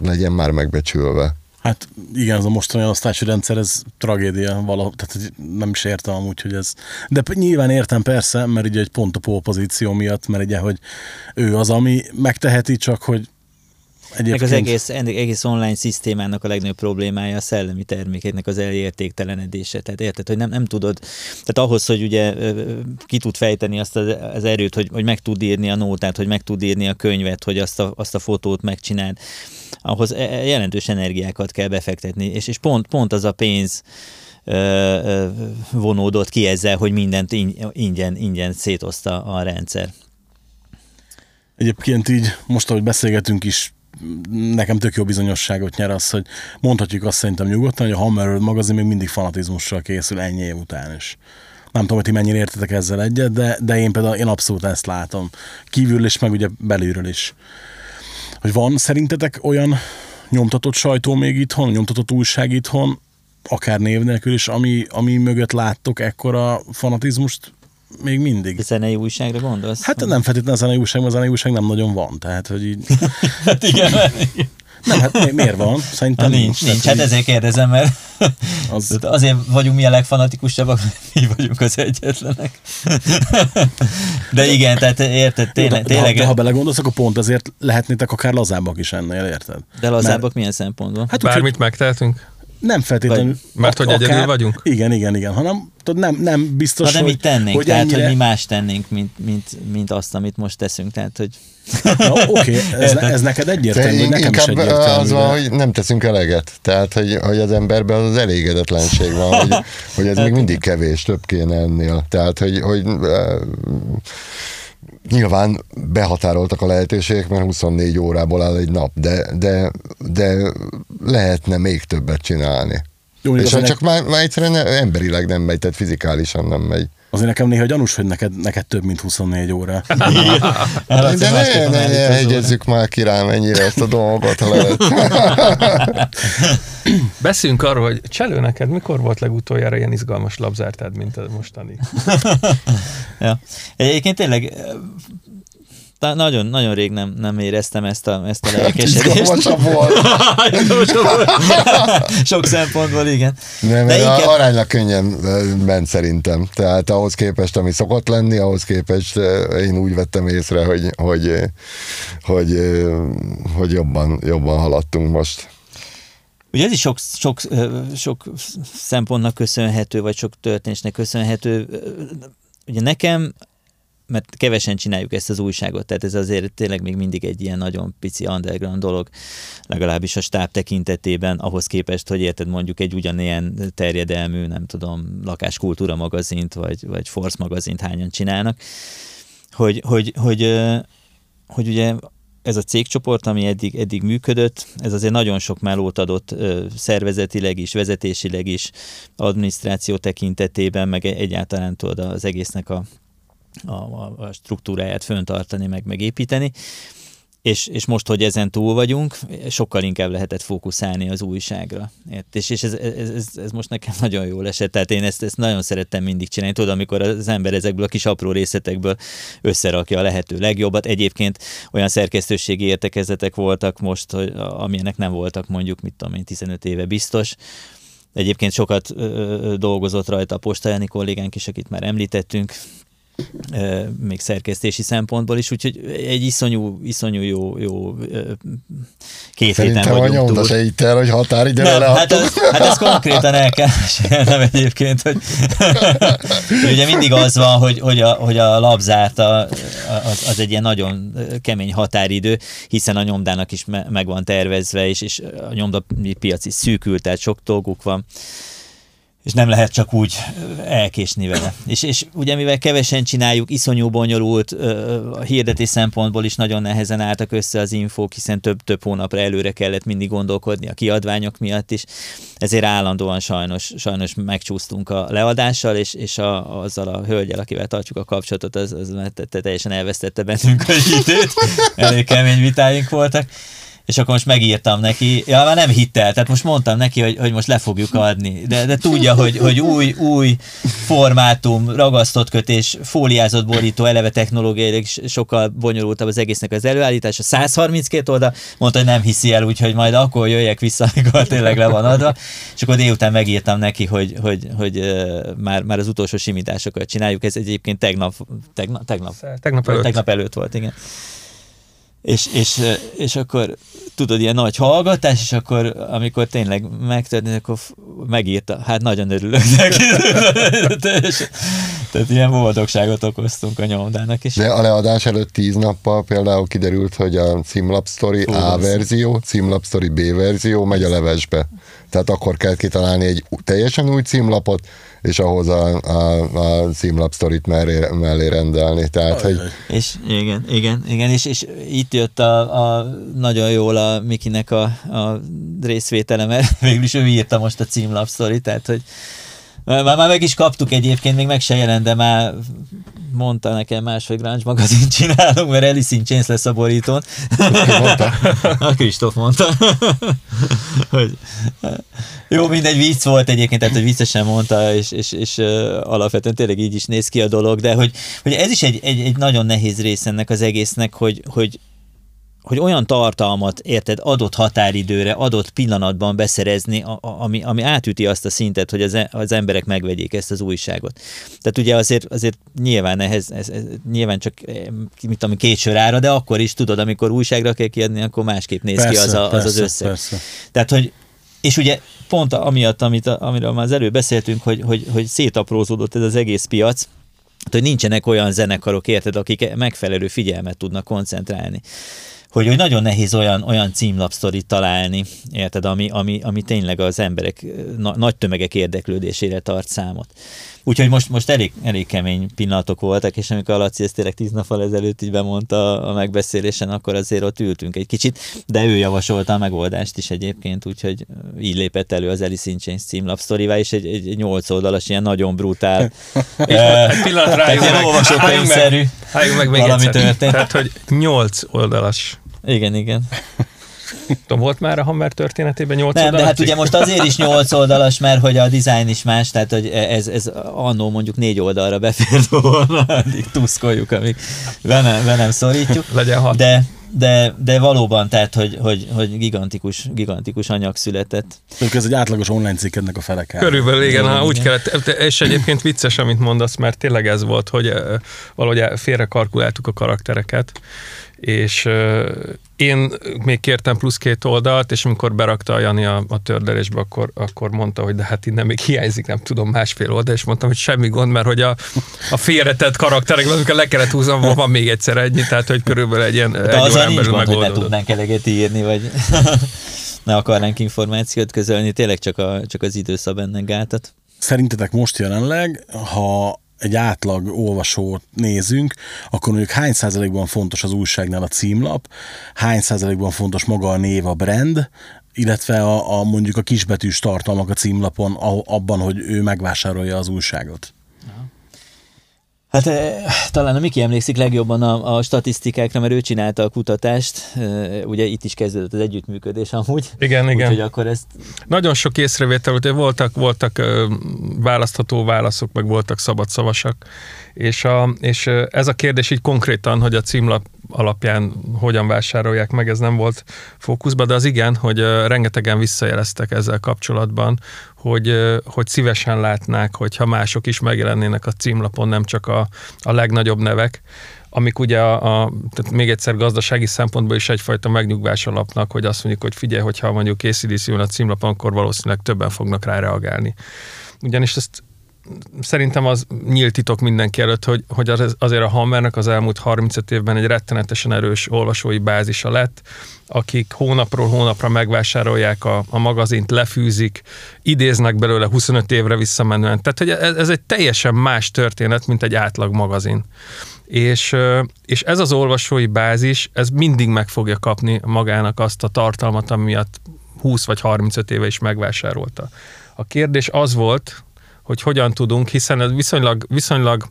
legyen már megbecsülve. Hát igen, ez a mostani elosztási rendszer, ez tragédia valahogy, tehát nem is értem amúgy, hogy ez... De nyilván értem persze, mert ugye egy pont a polpozíció miatt, mert ugye, hogy ő az, ami megteheti, csak hogy egyébként... Meg az egész, egész online szisztémának a legnagyobb problémája a szellemi termékeknek az elértéktelenedése. Tehát érted, hogy nem, nem tudod, tehát ahhoz, hogy ugye ki tud fejteni azt az, az erőt, hogy, hogy meg tud írni a nótát, hogy meg tud írni a könyvet, hogy azt a, azt a fotót megcsináld, ahhoz e- e- jelentős energiákat kell befektetni, és, és pont, pont az a pénz vonódott ki ezzel, hogy mindent ing- ingyen, ingyen szétozta a rendszer. Egyébként így, most ahogy beszélgetünk is, nekem tök jó bizonyosságot nyer az, hogy mondhatjuk azt szerintem nyugodtan, hogy a Hammer World magazin még mindig fanatizmussal készül ennyi év után is. Nem tudom, hogy ti mennyire értetek ezzel egyet, de, de én például én abszolút ezt látom. Kívül is, meg ugye belülről is. Hogy van szerintetek olyan nyomtatott sajtó még itthon, nyomtatott újság itthon, akár név nélkül is, ami, ami mögött láttok ekkora fanatizmust még mindig? A zenei újságra gondolsz? Hát nem feltétlenül a zenei újság, mert a zenei újság nem nagyon van, tehát hogy így... <laughs> hát igen, <laughs> Nem, hát mi- miért van? Szerintem Na, nincs, nincs. Hát Tehát, ezért kérdezem, mert <laughs> Az- az... azért vagyunk mi a legfanatikusabbak, mi vagyunk az egyetlenek. <laughs> De igen, tehát érted, Jó, de, tényleg, de, ha, tényleg de ha belegondolsz, akkor pont ezért lehetnétek akár lazábbak is ennél, érted? de lazábbak milyen szempontból? Hát úgy, Bármit megtehetünk? Nem feltétlenül... Mert hogy egyedül vagyunk? Igen, igen, igen, hanem tudod, nem, nem biztos, Ha nem hogy, így tennénk, hogy tehát ennyire... hogy mi más tennénk, mint, mint, mint azt, amit most teszünk. Tehát, hogy Oké, ez, ez neked egyértelmű, hogy nekem is egyértelmű. az van, de- hogy nem teszünk eleget. Tehát, hogy, hogy az emberben az elégedetlenség van, hogy, hogy ez még mindig kevés, több kéne ennél. Tehát, hogy, hogy eh, nyilván behatároltak a lehetőségek, mert 24 órából áll egy nap, de, de, de lehetne még többet csinálni. Jó, És csak már, már egyszerűen emberileg nem megy, tehát fizikálisan nem megy. Azért nekem néha gyanús, hogy neked, neked több, mint 24 óra. <laughs> De ne, ne, ne, ne hegyezzük már ki rám ennyire ezt a dolgot, ha lehet. <laughs> Beszéljünk arról, hogy Cselő, neked mikor volt legutoljára ilyen izgalmas labzártád, mint a mostani? <laughs> ja. Egyébként tényleg ta- nagyon, nagyon rég nem, nem éreztem ezt a, ezt a <laughs> lelkesedést. Izgalmasabb volt. <laughs> Sok szempontból, igen. Nem, De inkább- aránylag könnyen ö, ment szerintem. Tehát ahhoz képest, ami szokott lenni, ahhoz képest ö, én úgy vettem észre, hogy, hogy, ö, hogy, hogy jobban, jobban haladtunk most. Ugye ez is sok, sok, sok szempontnak köszönhető, vagy sok történésnek köszönhető. Ugye nekem, mert kevesen csináljuk ezt az újságot, tehát ez azért tényleg még mindig egy ilyen nagyon pici underground dolog, legalábbis a stáb tekintetében, ahhoz képest, hogy érted mondjuk egy ugyanilyen terjedelmű, nem tudom, lakáskultúra magazint, vagy, vagy Force magazint hányan csinálnak, hogy, hogy, hogy, ö, hogy ugye ez a cégcsoport, ami eddig, eddig működött, ez azért nagyon sok melót adott ö, szervezetileg is, vezetésileg is, adminisztráció tekintetében, meg egyáltalán tudod az egésznek a, a, a, struktúráját föntartani, meg megépíteni. És, és most, hogy ezen túl vagyunk, sokkal inkább lehetett fókuszálni az újságra. És, és ez, ez, ez, ez, most nekem <laughs> nagyon jól esett. Tehát én ezt, ezt nagyon szerettem mindig csinálni. Tudod, amikor az ember ezekből a kis apró részletekből összerakja a lehető legjobbat. Egyébként olyan szerkesztőségi értekezetek voltak most, hogy, amilyenek nem voltak mondjuk, mit tudom én, 15 éve biztos. Egyébként sokat ö, dolgozott rajta a postajani kollégánk is, akit már említettünk, még szerkesztési szempontból is, úgyhogy egy iszonyú, iszonyú jó, jó két héten Szerintem a vagyunk nyomda túl. se hitt el, hogy határidőre Nem, hát, az, hát ez konkrétan el kell mesélnem egyébként, hogy <laughs> ugye mindig az van, hogy, hogy, a, hogy a labzárta az, az egy ilyen nagyon kemény határidő, hiszen a nyomdának is me, meg van tervezve, és, és a nyomda piac is szűkül, tehát sok dolguk van és nem lehet csak úgy elkésni vele. És, és ugye mivel kevesen csináljuk, iszonyú bonyolult, a hirdetés szempontból is nagyon nehezen álltak össze az infók, hiszen több-több hónapra előre kellett mindig gondolkodni a kiadványok miatt is, ezért állandóan sajnos, sajnos megcsúsztunk a leadással, és, és a, azzal a hölgyel, akivel tartjuk a kapcsolatot, az, az te- te- teljesen elvesztette bennünk a <laughs> időt, elég kemény vitáink voltak és akkor most megírtam neki, ja, már nem hittel, tehát most mondtam neki, hogy, hogy most le fogjuk adni, de, de tudja, hogy, hogy új, új formátum, ragasztott kötés, fóliázott borító, eleve technológiailag is sokkal bonyolultabb az egésznek az előállítása, 132 oldal, mondta, hogy nem hiszi el, úgyhogy majd akkor jöjjek vissza, amikor tényleg le van adva, és akkor délután megírtam neki, hogy, hogy, hogy ö, már, már az utolsó simításokat csináljuk, ez egyébként tegnap, tegnap, tegnap, Tegnap előtt. tegnap előtt volt, igen. És, és, és akkor tudod, ilyen nagy hallgatás, és akkor, amikor tényleg megtörtént, akkor megírta, hát nagyon örülök neki. <laughs> Tehát ilyen boldogságot okoztunk a nyomdának, és De a leadás előtt tíz nappal például kiderült, hogy a címlap story A verzió, címlap story B verzió megy a levesbe. Tehát akkor kell kitalálni egy teljesen új címlapot, és ahhoz a, a, a címlap sztorit mellé, mellé rendelni. Tehát, hogy És igen, igen, igen, és, és itt jött a, a nagyon jól a Mikinek a, a részvétele, mert <laughs> végül is ő írta most a címlap sztori, tehát hogy már, már meg is kaptuk egyébként, még meg se jelent, de már mondta nekem más, hogy Grunge magazin csinálunk, mert Alice in Chains lesz a borítón. mondta? A Kristóf mondta. hogy, jó, mindegy, vicc volt egyébként, tehát hogy viccesen mondta, és, és, és alapvetően tényleg így is néz ki a dolog, de hogy, hogy ez is egy, egy, egy nagyon nehéz rész ennek az egésznek, hogy, hogy hogy olyan tartalmat, érted, adott határidőre, adott pillanatban beszerezni, ami, ami átüti azt a szintet, hogy az, e- az emberek megvegyék ezt az újságot. Tehát ugye azért, azért nyilván ehhez, ez, ez, nyilván csak eh, mit tudom, két sör ára, de akkor is tudod, amikor újságra kell kiadni, akkor másképp néz ki az, a, az, az persze, összeg. Persze. Tehát, hogy és ugye pont amiatt, amit, amiről már az előbb beszéltünk, hogy, hogy, hogy szétaprózódott ez az egész piac, hogy nincsenek olyan zenekarok, érted, akik megfelelő figyelmet tudnak koncentrálni hogy, hogy nagyon nehéz olyan, olyan címlapsztorit találni, érted, ami, ami, ami tényleg az emberek na, nagy tömegek érdeklődésére tart számot. Úgyhogy most, most elég, elég kemény pillanatok voltak, és amikor a Laci ezt tényleg tíz nappal ezelőtt így bemondta a megbeszélésen, akkor azért ott ültünk egy kicsit, de ő javasolta a megoldást is egyébként, úgyhogy így lépett elő az Alice in Chains címlapsztorivá, és egy, egy, egy nyolc oldalas, ilyen nagyon brutál, <laughs> Egy pillanat rájuk meg, álljunk meg még valami történt. Tehát, hogy nyolc oldalas. Igen, igen. Tudom, volt már a Hammer történetében nyolc Nem, de hát cikk? ugye most azért is 8 oldalas, mert hogy a design is más, tehát hogy ez, ez annó mondjuk négy oldalra befért volna, <laughs> addig tuszkoljuk, amíg be nem, be nem szorítjuk. Legyen hat. De, de, de valóban, tehát, hogy, hogy, hogy gigantikus, gigantikus anyag született. Mondjuk ez egy átlagos online cikkednek a fele kell. Körülbelül igen, Igen, ha úgy kellett, és egyébként vicces, amit mondasz, mert tényleg ez volt, hogy valahogy félre kalkuláltuk a karaktereket, és én még kértem plusz két oldalt, és amikor berakta a Jani a, a tördelésbe, akkor, akkor mondta, hogy de hát innen még hiányzik, nem tudom, másfél oldal, és mondtam, hogy semmi gond, mert hogy a, a félretett karakterekben, amikor le kellett húznom, van még egyszer ennyi, tehát hogy körülbelül egy ilyen De egy azzal órán belül gond, hogy ne tudnánk eleget írni, vagy <laughs> ne akarnánk információt közölni, tényleg csak, a, csak az időszab ennek gátat. Szerintetek most jelenleg, ha egy átlag olvasót nézünk, akkor mondjuk hány százalékban fontos az újságnál a címlap, hány százalékban fontos maga a név, a brand, illetve a, a mondjuk a kisbetűs tartalmak a címlapon a, abban, hogy ő megvásárolja az újságot. Hát eh, talán a Miki emlékszik legjobban a, a statisztikákra, mert ő csinálta a kutatást, eh, ugye itt is kezdődött az együttműködés amúgy. Igen, igen. Úgyhogy akkor ezt Nagyon sok észrevétel volt, voltak, voltak választható válaszok, meg voltak szabadszavasak, és, a, és ez a kérdés így konkrétan, hogy a címlap alapján hogyan vásárolják meg, ez nem volt fókuszban, de az igen, hogy rengetegen visszajeleztek ezzel kapcsolatban, hogy, hogy szívesen látnák, hogyha mások is megjelennének a címlapon, nem csak a, a legnagyobb nevek, amik ugye a, a, tehát még egyszer gazdasági szempontból is egyfajta megnyugvás alapnak, hogy azt mondjuk, hogy figyelj, hogyha mondjuk ACDC jön a címlapon, akkor valószínűleg többen fognak rá reagálni. Ugyanis ezt szerintem az nyílt titok mindenki előtt, hogy, hogy az, azért a Hammernek az elmúlt 35 évben egy rettenetesen erős olvasói bázisa lett, akik hónapról hónapra megvásárolják a, a magazint, lefűzik, idéznek belőle 25 évre visszamenően. Tehát hogy ez, ez egy teljesen más történet, mint egy átlag magazin. És, és ez az olvasói bázis, ez mindig meg fogja kapni magának azt a tartalmat, ami miatt 20 vagy 35 éve is megvásárolta. A kérdés az volt, hogy hogyan tudunk, hiszen ez viszonylag, viszonylag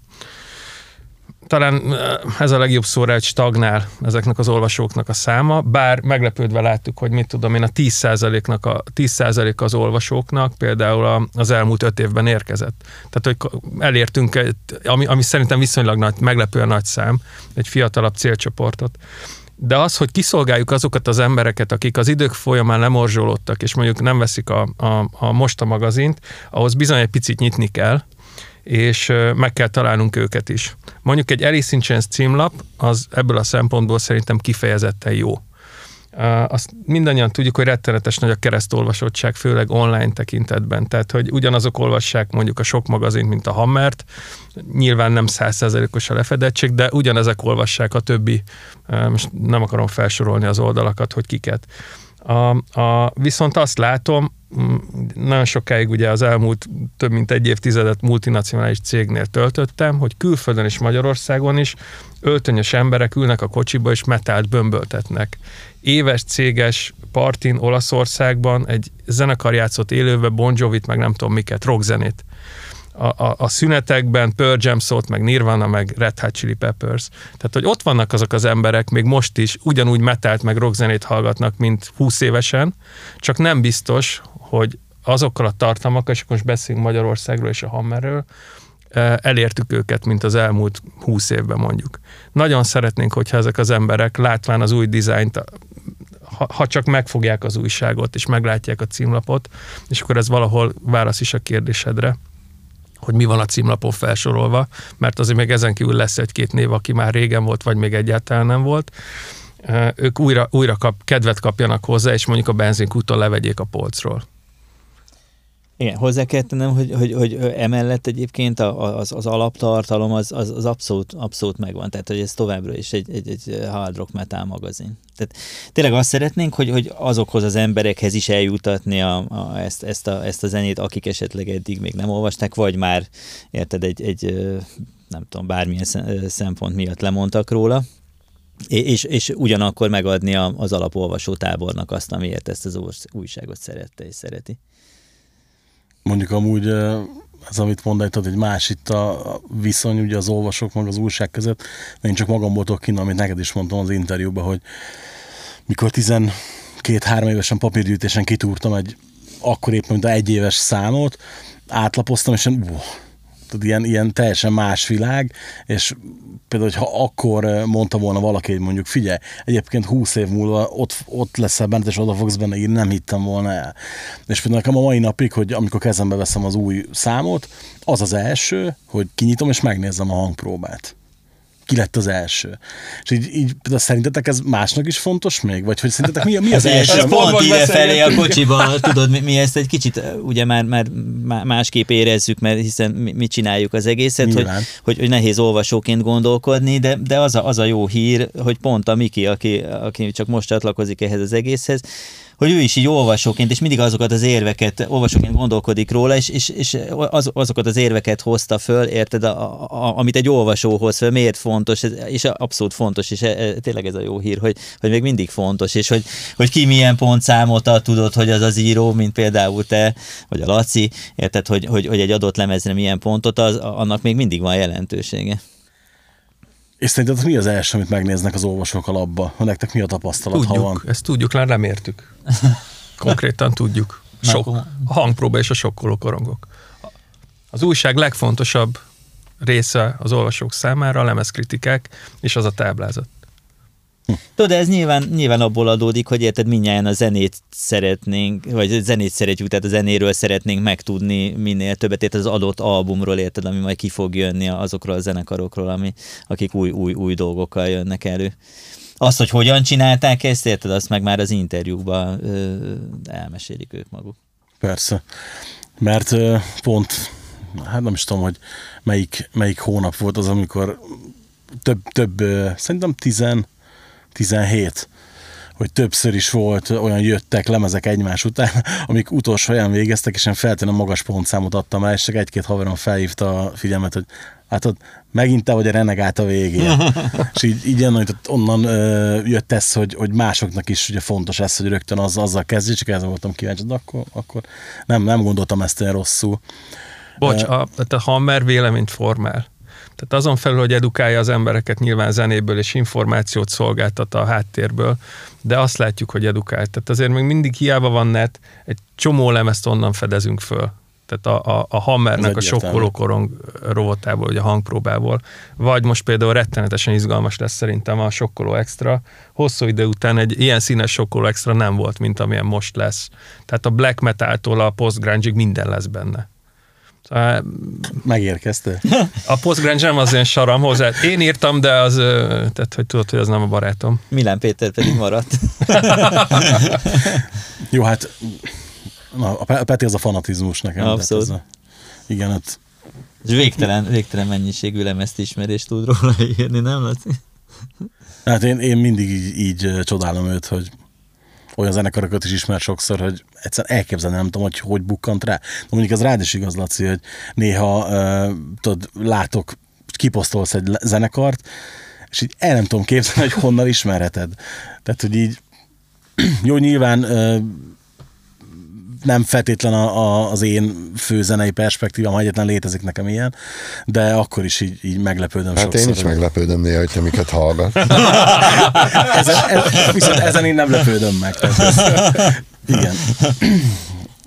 talán eh, ez a legjobb szóra, hogy stagnál ezeknek az olvasóknak a száma, bár meglepődve láttuk, hogy mit tudom én, a 10%-nak a 10% az olvasóknak például az elmúlt öt évben érkezett. Tehát, hogy elértünk, ami, ami szerintem viszonylag nagy, meglepően nagy szám, egy fiatalabb célcsoportot. De az, hogy kiszolgáljuk azokat az embereket, akik az idők folyamán lemorzsolódtak, és mondjuk nem veszik a, a, a Most a magazint, ahhoz bizony egy picit nyitni kell, és meg kell találnunk őket is. Mondjuk egy Alice in Chains címlap, az ebből a szempontból szerintem kifejezetten jó. Azt mindannyian tudjuk, hogy rettenetes nagy a keresztolvasottság, főleg online tekintetben. Tehát, hogy ugyanazok olvassák mondjuk a sok magazint, mint a Hammert, nyilván nem százszerzelékos a lefedettség, de ugyanezek olvassák a többi, most nem akarom felsorolni az oldalakat, hogy kiket. A, a, viszont azt látom, nagyon sokáig ugye az elmúlt több mint egy évtizedet multinacionális cégnél töltöttem, hogy külföldön és Magyarországon is öltönyös emberek ülnek a kocsiba és metált bömböltetnek. Éves céges partin Olaszországban egy zenekar játszott élőbe Bon Jovit, meg nem tudom miket, rockzenét. A, a, a szünetekben Pearl Jam szólt, meg Nirvana, meg Red Hot Chili Peppers. Tehát, hogy ott vannak azok az emberek, még most is ugyanúgy metált, meg rockzenét hallgatnak, mint 20 évesen, csak nem biztos, hogy azokkal a tartalmakkal, és akkor most beszélünk Magyarországról és a Hammerről, eh, elértük őket, mint az elmúlt 20 évben mondjuk. Nagyon szeretnénk, hogyha ezek az emberek látván az új dizájnt, ha csak megfogják az újságot, és meglátják a címlapot, és akkor ez valahol válasz is a kérdésedre, hogy mi van a címlapon felsorolva, mert azért még ezen kívül lesz egy-két név, aki már régen volt, vagy még egyáltalán nem volt. Ők újra, újra kap, kedvet kapjanak hozzá, és mondjuk a benzinkúton levegyék a polcról. Igen, hozzá kell tennem, hogy, hogy, hogy emellett egyébként az, az alaptartalom az, az, az abszolút, abszolút megvan. Tehát, hogy ez továbbra is egy, egy, egy hard rock metal magazin. Tehát tényleg azt szeretnénk, hogy, hogy azokhoz az emberekhez is eljutatni a, a, ezt, ezt, a, ezt a zenét, akik esetleg eddig még nem olvasták, vagy már, érted, egy, egy nem tudom, bármilyen szempont miatt lemondtak róla, és, és ugyanakkor megadni az alapolvasó tábornak azt, amiért ezt az újságot szerette és szereti. Mondjuk amúgy ez, amit mondasz, egy más itt a viszony ugye az olvasók meg az újság között, de én csak magamból tudok kinni, amit neked is mondtam az interjúban, hogy mikor 12-3 évesen papírgyűjtésen kitúrtam egy akkor éppen, mint egy éves számot, átlapoztam, és uh, tehát ilyen, ilyen teljesen más világ, és például, hogyha akkor eh, mondta volna valaki, hogy mondjuk figyelj, egyébként 20 év múlva ott, ott leszel bent, és oda fogsz benne írni, nem hittem volna el. És például nekem a mai napig, hogy amikor kezembe veszem az új számot, az az első, hogy kinyitom és megnézem a hangpróbát ki lett az első. És így, így de szerintetek ez másnak is fontos még? Vagy hogy szerintetek mi, mi az, az <laughs> első? Ez pont ide felé a kocsiba, tudod, mi, mi ezt egy kicsit ugye már, már másképp érezzük, mert hiszen mi, mi csináljuk az egészet, hogy, hogy, hogy, nehéz olvasóként gondolkodni, de, de az, a, az a jó hír, hogy pont a Miki, aki, aki csak most csatlakozik ehhez az egészhez, hogy ő is így olvasóként, és mindig azokat az érveket, olvasóként gondolkodik róla, és, és, és az, azokat az érveket hozta föl, érted, a, a, amit egy olvasó hoz föl, miért fontos, és abszolút fontos, és e, e, tényleg ez a jó hír, hogy, hogy még mindig fontos, és hogy, hogy ki milyen pontszámot ad, tudod, hogy az az író, mint például te, vagy a Laci, érted, hogy, hogy, hogy egy adott lemezre milyen pontot, az, annak még mindig van jelentősége. És szerinted mi az első, amit megnéznek az olvasók a labba? Ha nektek mi a tapasztalat, tudjuk, ha van? Ezt tudjuk, már nem értük. <laughs> Konkrétan tudjuk. Sok, a hangpróba és a sokkoló korongok. Az újság legfontosabb része az olvasók számára a lemezkritikák, és az a táblázat. Tudod, ez nyilván, nyilván abból adódik, hogy érted, mindjárt a zenét szeretnénk, vagy zenét szeretjük, tehát a zenéről szeretnénk megtudni minél többet, érted az adott albumról, érted, ami majd ki fog jönni azokról a zenekarokról, ami, akik új, új, új dolgokkal jönnek elő. Azt, hogy hogyan csinálták ezt, érted, azt meg már az interjúkban ö, elmesélik ők maguk. Persze, mert ö, pont, hát nem is tudom, hogy melyik, melyik hónap volt az, amikor több, több szerintem tizen 17 hogy többször is volt, olyan jöttek lemezek egymás után, <laughs> amik utolsó olyan végeztek, és én feltétlenül magas pontszámot adtam el, és csak egy-két haverom felhívta a figyelmet, hogy hát ott megint te vagy a renegát a végén. <laughs> és így, így hogy onnan ö, jött ez, hogy, hogy másoknak is ugye fontos ez, hogy rögtön az, azzal kezdjük, csak ezzel voltam kíváncsi, de akkor, akkor nem, nem gondoltam ezt olyan rosszul. Bocs, a, a Hammer véleményt formál. Tehát azon felül, hogy edukálja az embereket nyilván zenéből és információt szolgáltat a háttérből, de azt látjuk, hogy edukált. Tehát azért még mindig hiába van net, egy csomó lemezt onnan fedezünk föl. Tehát a, a, a Hammernek a sokkolókorong rovatából, vagy a hangpróbából, vagy most például rettenetesen izgalmas lesz szerintem a sokkoló extra. Hosszú idő után egy ilyen színes sokkoló extra nem volt, mint amilyen most lesz. Tehát a black metaltól a post minden lesz benne. Megérkezte. A Postgrange nem az én saram hozzá. Én írtam, de az, tehát hogy tudod, hogy az nem a barátom. Milán Péter pedig maradt. <laughs> Jó, hát na, a Peti az a fanatizmus nekem. Abszolút. Ez a, igen, hát és végtelen, végtelen mennyiségű lemezt ismerést tud róla írni, nem Laci? Hát én, én mindig így, így csodálom őt, hogy olyan zenekarokat is ismer sokszor, hogy egyszer elképzelni nem tudom, hogy hogy bukkant rá. De mondjuk az rád is igaz, Laci, hogy néha uh, tudod, látok, kiposztolsz egy zenekart, és így el nem tudom képzelni, hogy honnan ismerheted. Tehát, hogy így <clears throat> jó, nyilván uh, nem feltétlen a, a, az én főzenei perspektívám, ha egyetlen létezik nekem ilyen, de akkor is így, így meglepődöm hát sokszor. én is meglepődöm néha, hogyha miket hallgat. <laughs> ezen, ez, viszont ezen én nem lepődöm meg. Tehát ez, igen.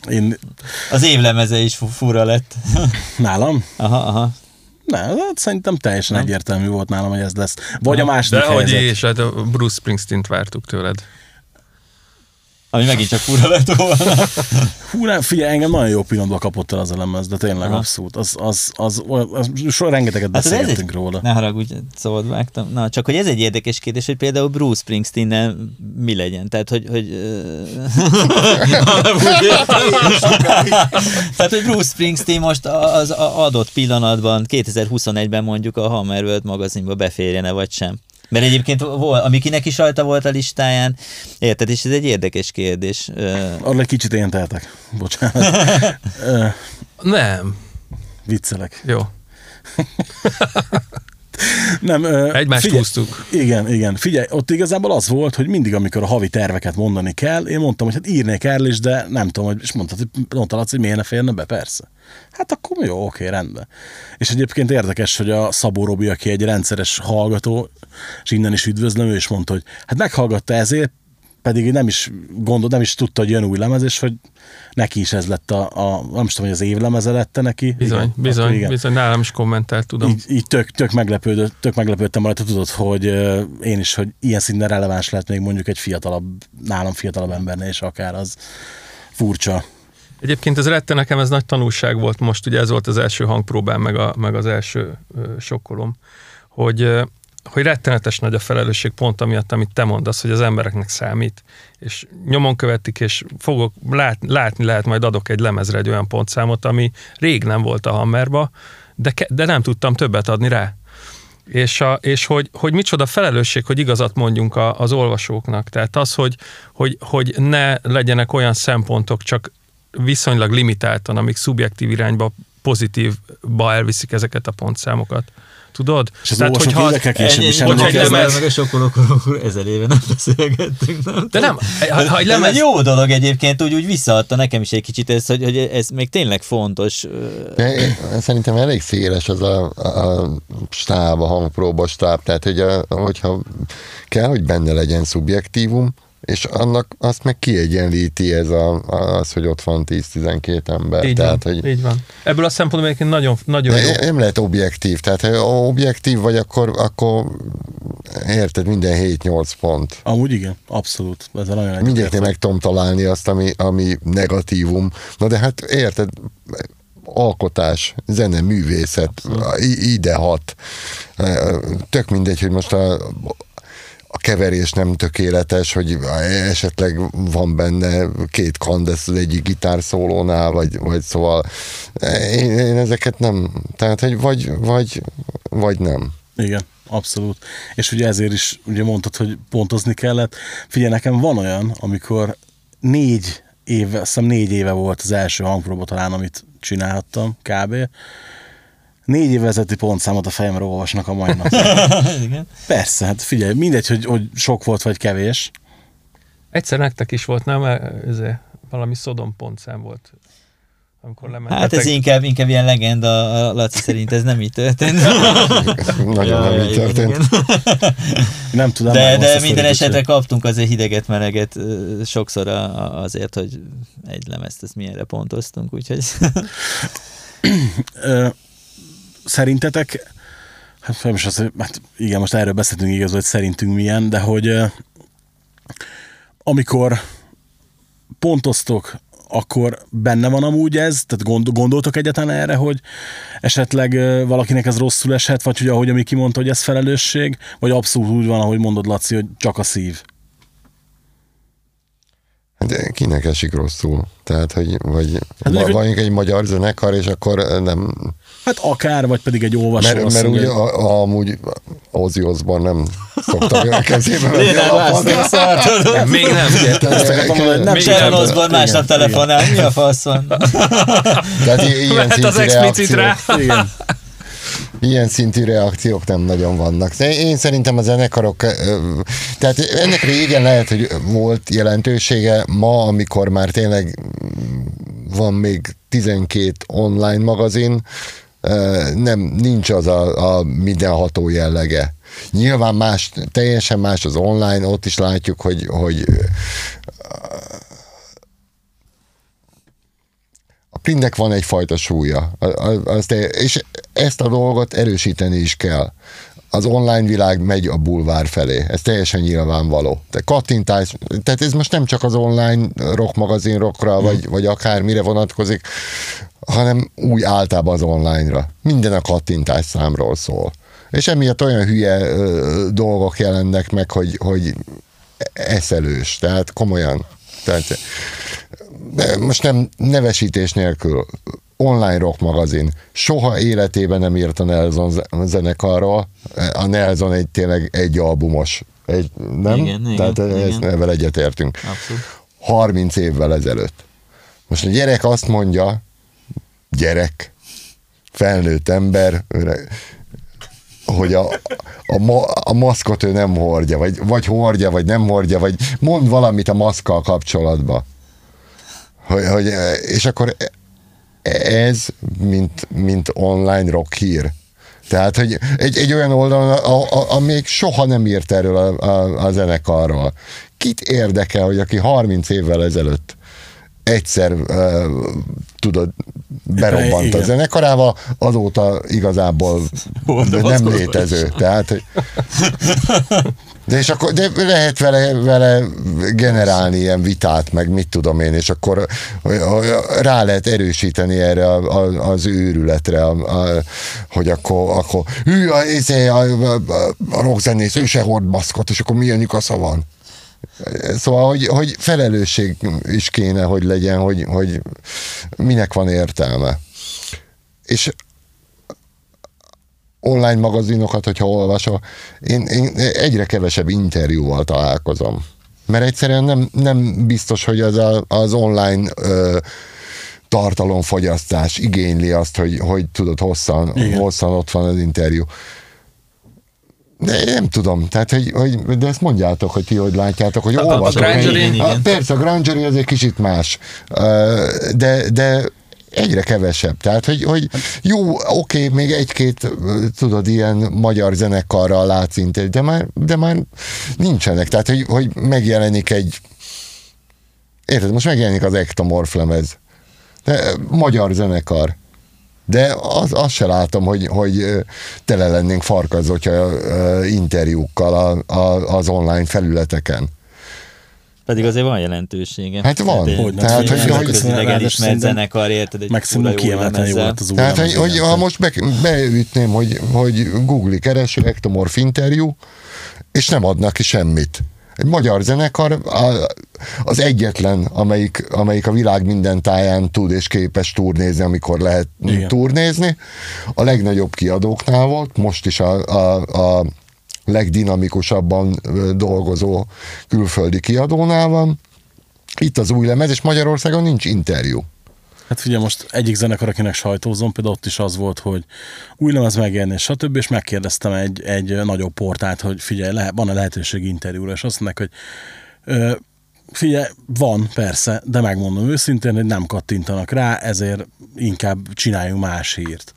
Én... Az évlemeze is fura lett. Nálam? Aha, aha. Nem, hát szerintem teljesen nem. egyértelmű volt nálam, hogy ez lesz. Vagy a második De hogy is, hát Bruce Springsteen-t vártuk tőled. Ami megint csak fura lett volna. Hú, nem, figyelj, engem nagyon jó pillanatban kapott el az a lemez, de tényleg Aha. abszolút. Az, az, az, az, az, so rengeteget Hát ez egy- róla. Ne haragudj, szabad vágtam. Na, csak hogy ez egy érdekes kérdés, hogy például Bruce Springsteen mi legyen. Tehát, hogy... hogy <laughs> Tehát, hogy Bruce Springsteen most az adott pillanatban, 2021-ben mondjuk a Hammer World magazinba beférjene, vagy sem. Mert egyébként volt, ami kinek is rajta volt a listáján, érted, és ez egy érdekes kérdés. Arra egy kicsit én tehetek. Bocsánat. <laughs> Nem. viccelek. Jó. <laughs> Nem, Egymást figyelj, húztuk. Igen, igen. Figyelj, ott igazából az volt, hogy mindig, amikor a havi terveket mondani kell, én mondtam, hogy hát írnék erről is, de nem tudom, hogy, és mondtad, hogy mondta Laci, hogy miért ne férne be, persze. Hát akkor jó, oké, rendben. És egyébként érdekes, hogy a Szabó Robi, aki egy rendszeres hallgató, és innen is üdvözlöm, ő is mondta, hogy hát meghallgatta ezért, pedig nem is gondol, nem is tudta, hogy jön új lemez, és hogy neki is ez lett a, a nem is tudom, hogy az évlemeze lette neki. Bizony, Igen, bizony, igen. bizony. Nálam is kommentelt, tudom. Így, így tök, tök, meglepődött, tök meglepődtem rajta, tudod, hogy ö, én is, hogy ilyen szinten releváns lehet még mondjuk egy fiatalabb, nálam fiatalabb embernél is akár az furcsa. Egyébként ez rette nekem, ez nagy tanulság volt most, ugye ez volt az első hangpróbám, meg, a, meg az első ö, sokkolom, hogy, hogy rettenetes nagy a felelősség pont amiatt, amit te mondasz, hogy az embereknek számít, és nyomon követik, és fogok lát, látni lehet, majd adok egy lemezre egy olyan pontszámot, ami rég nem volt a Hammerba, de, de nem tudtam többet adni rá. És, a, és hogy, hogy micsoda felelősség, hogy igazat mondjunk a, az olvasóknak. Tehát az, hogy, hogy, hogy ne legyenek olyan szempontok, csak viszonylag limitáltan, amik szubjektív irányba, pozitívba elviszik ezeket a pontszámokat. Tudod? És az olvasók hogyha- évekkel később is Hogyha egy lemez- meg a sokkolókor, akkor ezer éve nem beszélgettünk. Nem? De nem, ha, ha egy Ez egy lemez, jó dolog egyébként, úgy, úgy visszaadta nekem is egy kicsit ez, hogy, hogy ez még tényleg fontos. De én- Szerintem elég széles az a, a stáb, a hangpróba stáb, tehát hogy a, hogyha kell, hogy benne legyen szubjektívum, és annak azt meg kiegyenlíti ez a, az, hogy ott van 10-12 ember. így, tehát, van, hogy így van. Ebből a szempontból egyébként nagyon, nagyon jó. nem lehet objektív, tehát ha objektív vagy, akkor, akkor érted, minden 7-8 pont. Amúgy igen, abszolút. Ez a nagyon Mindegyiknél meg tudom találni azt, ami, ami negatívum. Na de hát érted, alkotás, zene, művészet, i- ide hat. Tök mindegy, hogy most a, a keverés nem tökéletes, hogy esetleg van benne két kandesz az egyik gitárszólónál, vagy, vagy szóval én, én ezeket nem, tehát hogy vagy, vagy, vagy nem. Igen, abszolút. És ugye ezért is ugye mondtad, hogy pontozni kellett. Figyelj, nekem van olyan, amikor négy éve, azt négy éve volt az első hangpróba talán, amit csinálhattam, kb. Négy éve vezeti pontszámot a fejemre olvasnak a mai nap. <laughs> Igen. Persze, hát figyelj, mindegy, hogy, hogy sok volt vagy kevés. Egyszer nektek is volt, nem? Ez valami Szodom pontszám volt. Amikor lementetek. Hát ez inkább, inkább ilyen legenda, a Laci szerint ez nem így történt. <laughs> Nagyon nem így történt. igen. <laughs> Nem tudom. De, de minden esetre kaptunk azért hideget, meleget sokszor a, azért, hogy egy lemezt ezt milyenre pontoztunk, úgyhogy szerintetek, hát most az, hát igen, most erről beszéltünk igaz, hogy szerintünk milyen, de hogy amikor pontoztok, akkor benne van amúgy ez? Tehát gond, gondoltok egyetlen erre, hogy esetleg valakinek ez rosszul eshet, vagy hogy ahogy ami kimondta, hogy ez felelősség, vagy abszolút úgy van, ahogy mondod, Laci, hogy csak a szív. De kinek esik rosszul? Tehát, hogy vagy Hát mondjuk, hát, vagy egy magyar zenekar, és akkor nem... Hát akár, vagy pedig egy olvasó. Mert, mert ugye a, a, amúgy Ozzy Osbourne nem szokta olyan kezébe venni a. <laughs> Nem, még nem. Nem Még Sharon nem. Osbourne másnap telefonál, mi a fasz van? <laughs> Tehát ilyen Mehet az explicit rá. Igen. Ilyen szintű reakciók nem nagyon vannak. De én szerintem a zenekarok, tehát ennek régen lehet, hogy volt jelentősége, ma, amikor már tényleg van még 12 online magazin, nem, nincs az a, a mindenható jellege. Nyilván más, teljesen más az online, ott is látjuk, hogy, hogy a printnek van egyfajta súlya, A- a- az te, és ezt a dolgot erősíteni is kell. az online világ megy a bulvár felé. Ez teljesen nyilvánvaló. De kattintás, tehát ez most nem csak az online rock magazin rockra, vagy, vagy akármire vonatkozik, hanem úgy általában az online-ra. Minden a kattintás számról szól. És emiatt olyan hülye ö, dolgok jelennek meg, hogy, hogy eszelős. Tehát komolyan. Tehát, most nem nevesítés nélkül online rock magazin. Soha életében nem írt a Nelson zenekarról. A Nelson egy tényleg egy albumos. Egy, nem? Igen, igen, Tehát igen. ezt ezzel egyetértünk. Abszolút. 30 évvel ezelőtt. Most a gyerek azt mondja, gyerek, felnőtt ember, öreg, hogy a, a, ma, a maszkot ő nem hordja, vagy, vagy hordja, vagy nem hordja, vagy mond valamit a maszkkal kapcsolatban. Hogy, hogy, és akkor ez, mint, mint online rock hír. Tehát, hogy egy, egy olyan oldalon, a, a, a, még soha nem írt erről a, a, a zenekarról. Kit érdekel, hogy aki 30 évvel ezelőtt egyszer uh, tudod, berobbant Igen. a zenekarával, azóta igazából Hordom nem létező. Tehát, hogy <laughs> de, és akkor, de lehet vele, vele generálni ilyen vitát, meg mit tudom én, és akkor rá lehet erősíteni erre az őrületre, hogy akkor, akkor hű, izé, a, a, a, a rockzenész, ő se hord maszkot, és akkor milyen nyugasza van. Szóval, hogy, hogy felelősség is kéne, hogy legyen, hogy, hogy minek van értelme. És online magazinokat, hogyha olvasol, én, én egyre kevesebb interjúval találkozom. Mert egyszerűen nem, nem biztos, hogy az, a, az online ö, tartalomfogyasztás igényli azt, hogy, hogy tudod, hosszan, Igen. hosszan ott van az interjú. De én nem tudom, tehát, hogy, hogy, de ezt mondjátok, hogy ti hogy látjátok, hogy a olvasok. Grangery- egy- igen. a, persze, a Grangery az egy kicsit más, de, de egyre kevesebb. Tehát, hogy, hogy jó, oké, még egy-két, tudod, ilyen magyar zenekarral látsz interjú, de már, de már nincsenek. Tehát, hogy, hogy megjelenik egy érted, most megjelenik az Ektomorf lemez. De magyar zenekar. De az, azt se látom, hogy, hogy tele lennénk farkazotja interjúkkal a, a, az online felületeken. Pedig azért van jelentősége. Hát van. Tehát, Hogyne. Tehát, hogy, hogy- hogy, hogy- elismert szerintem zenekar, érted? Egy jó kiemelten jó volt az új Tehát, hogy, hogy ha most be, beütném, hogy, hogy Google kereső ektomorf interjú, és nem adnak ki semmit. Egy magyar zenekar a- az egyetlen, amelyik, amelyik a világ minden táján tud és képes turnézni, amikor lehet Igen. turnézni. A legnagyobb kiadóknál volt, most is a, a, a legdinamikusabban dolgozó külföldi kiadónál van. Itt az új lemez, és Magyarországon nincs interjú. Hát figyelj, most egyik zenekar, akinek sajtózom, például ott is az volt, hogy új lemez megjelenés, stb. És megkérdeztem egy, egy nagyobb portát, hogy figyelj, le, van-e lehetőség interjúra, és azt mondják, hogy ö, figyelj, van, persze, de megmondom őszintén, hogy nem kattintanak rá, ezért inkább csináljunk más hírt.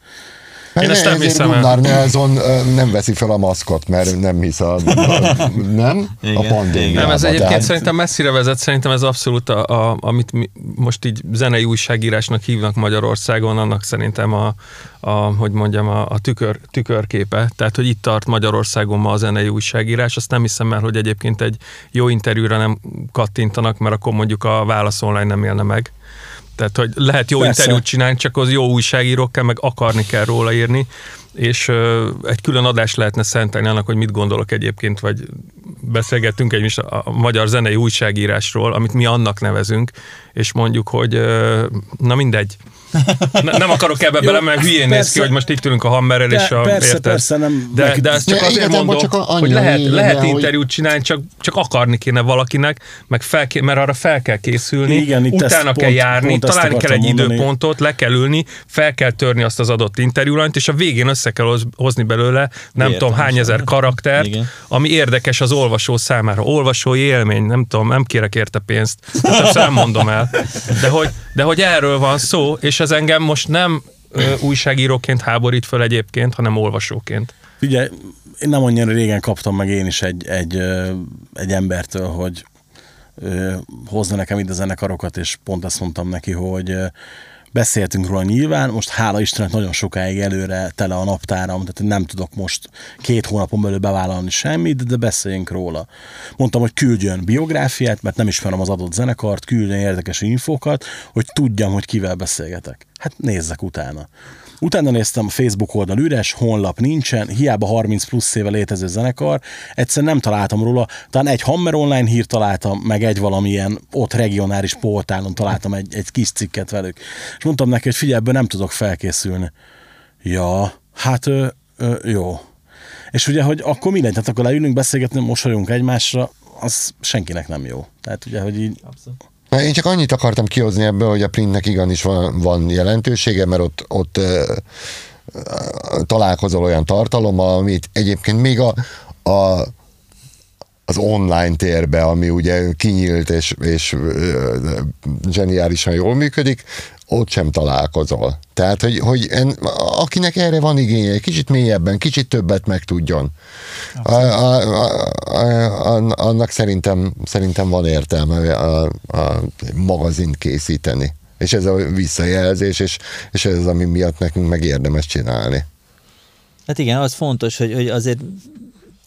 Én ezt nem hiszem. Gunnar Nelson nem veszi fel a maszkot, mert nem hisz a, a <laughs> nem? a Igen, pandémiában. Nem, ez egyébként Tehát- szerintem messzire vezet, szerintem ez abszolút, a, a, amit mi most így zenei újságírásnak hívnak Magyarországon, annak szerintem a, a hogy mondjam, a, a tükör, tükörképe. Tehát, hogy itt tart Magyarországon ma a zenei újságírás, azt nem hiszem el, hogy egyébként egy jó interjúra nem kattintanak, mert akkor mondjuk a válasz online nem élne meg. Tehát, hogy lehet jó Persze. interjút csinálni, csak az jó újságírók kell, meg akarni kell róla írni, és egy külön adást lehetne szentelni annak, hogy mit gondolok egyébként, vagy beszélgettünk egy is a, magyar zenei újságírásról, amit mi annak nevezünk, és mondjuk, hogy na mindegy. Ne, nem akarok ebbe <laughs> bele, mert hülyén néz ki, hogy most itt ülünk a hammerrel, és a, persze, érted? persze, nem- de, neki- de ezt csak azért mondom, csak annyi hogy lehet, lényege, lehet hogy- interjút csinálni, csak, csak akarni kéne valakinek, meg fel, mert arra fel kell készülni, Igen, utána kell pont- járni, pont találni kell egy mondani. időpontot, le kell ülni, fel kell törni azt az adott interjúlant, és a végén össze kell hoz- hozni belőle nem Értem, tudom hány ezer karaktert, Igen. ami érdekes az olvasó számára. Olvasói élmény, nem tudom, nem kérek érte pénzt, ezt nem mondom el. De hogy, de hogy erről van szó, és ez engem most nem ö, újságíróként háborít föl egyébként, hanem olvasóként. Figyelj, én nem annyira régen kaptam meg én is egy, egy, egy embertől, hogy hozna nekem ide zenekarokat, és pont ezt mondtam neki, hogy ö, beszéltünk róla nyilván, most hála Istennek nagyon sokáig előre tele a naptáram, tehát nem tudok most két hónapon belül bevállalni semmit, de beszéljünk róla. Mondtam, hogy küldjön biográfiát, mert nem ismerem az adott zenekart, küldjön érdekes infókat, hogy tudjam, hogy kivel beszélgetek. Hát nézzek utána. Utána néztem, Facebook oldal üres, honlap nincsen, hiába 30 plusz éve létező zenekar, egyszer nem találtam róla, talán egy Hammer online hírt találtam, meg egy valamilyen ott regionális portálon találtam egy, egy kis cikket velük. És mondtam neki, hogy figyelj, ebből nem tudok felkészülni. Ja, hát ö, ö, jó. És ugye, hogy akkor mindegy, tehát akkor leülünk beszélgetni, mosolyunk egymásra, az senkinek nem jó. Tehát ugye, hogy így... Abszolút. Na, én csak annyit akartam kihozni ebből, hogy a printnek igenis van, van jelentősége, mert ott, ott ö, találkozol olyan tartalommal, amit egyébként még a, a az online térbe, ami ugye kinyílt és, és zseniálisan jól működik, ott sem találkozol. Tehát, hogy, hogy en, akinek erre van igénye, kicsit mélyebben, kicsit többet megtudjon, a, a, a, a, annak szerintem, szerintem van értelme a, a magazint készíteni. És ez a visszajelzés, és, és ez az, ami miatt nekünk meg érdemes csinálni. Hát igen, az fontos, hogy, hogy azért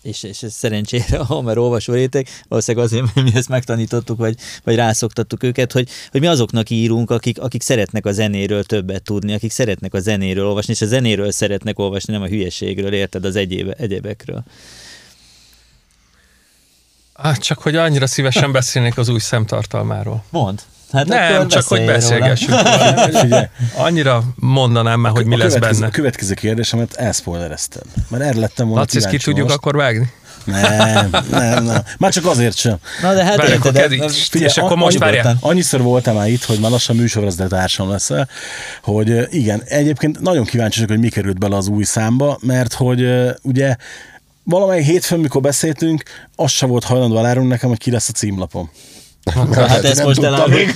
és, és ez szerencsére <laughs> a Homer olvasó réteg, valószínűleg azért, mert mi ezt megtanítottuk, vagy, vagy rászoktattuk őket, hogy, hogy mi azoknak írunk, akik, akik szeretnek a zenéről többet tudni, akik szeretnek a zenéről olvasni, és a zenéről szeretnek olvasni, nem a hülyeségről, érted, az egyéb, egyébekről. Hát csak, hogy annyira szívesen <laughs> beszélnék az új szemtartalmáról. Mond. Hát Nem, csak hogy beszélgessünk. <laughs> Annyira mondanám már, hogy mi lesz benne. A következő kérdésemet elszpoilereztem. Mert erre lettem volna Laci, ki tudjuk most. akkor vágni? Nem, nem, nem. Már csak azért sem. Na de hát Várj, érted, akkor de- Figyelj, és akkor most annyi- várjál. Annyiszor voltam már itt, hogy már lassan műsorvezető társam leszel, hogy igen, egyébként nagyon kíváncsi vagyok, hogy mi került bele az új számba, mert hogy ugye valamelyik hétfőn, mikor beszéltünk, az se volt hajlandó elárulni nekem, hogy ki lesz a címlapom. Hát ezt nem most eláruljuk.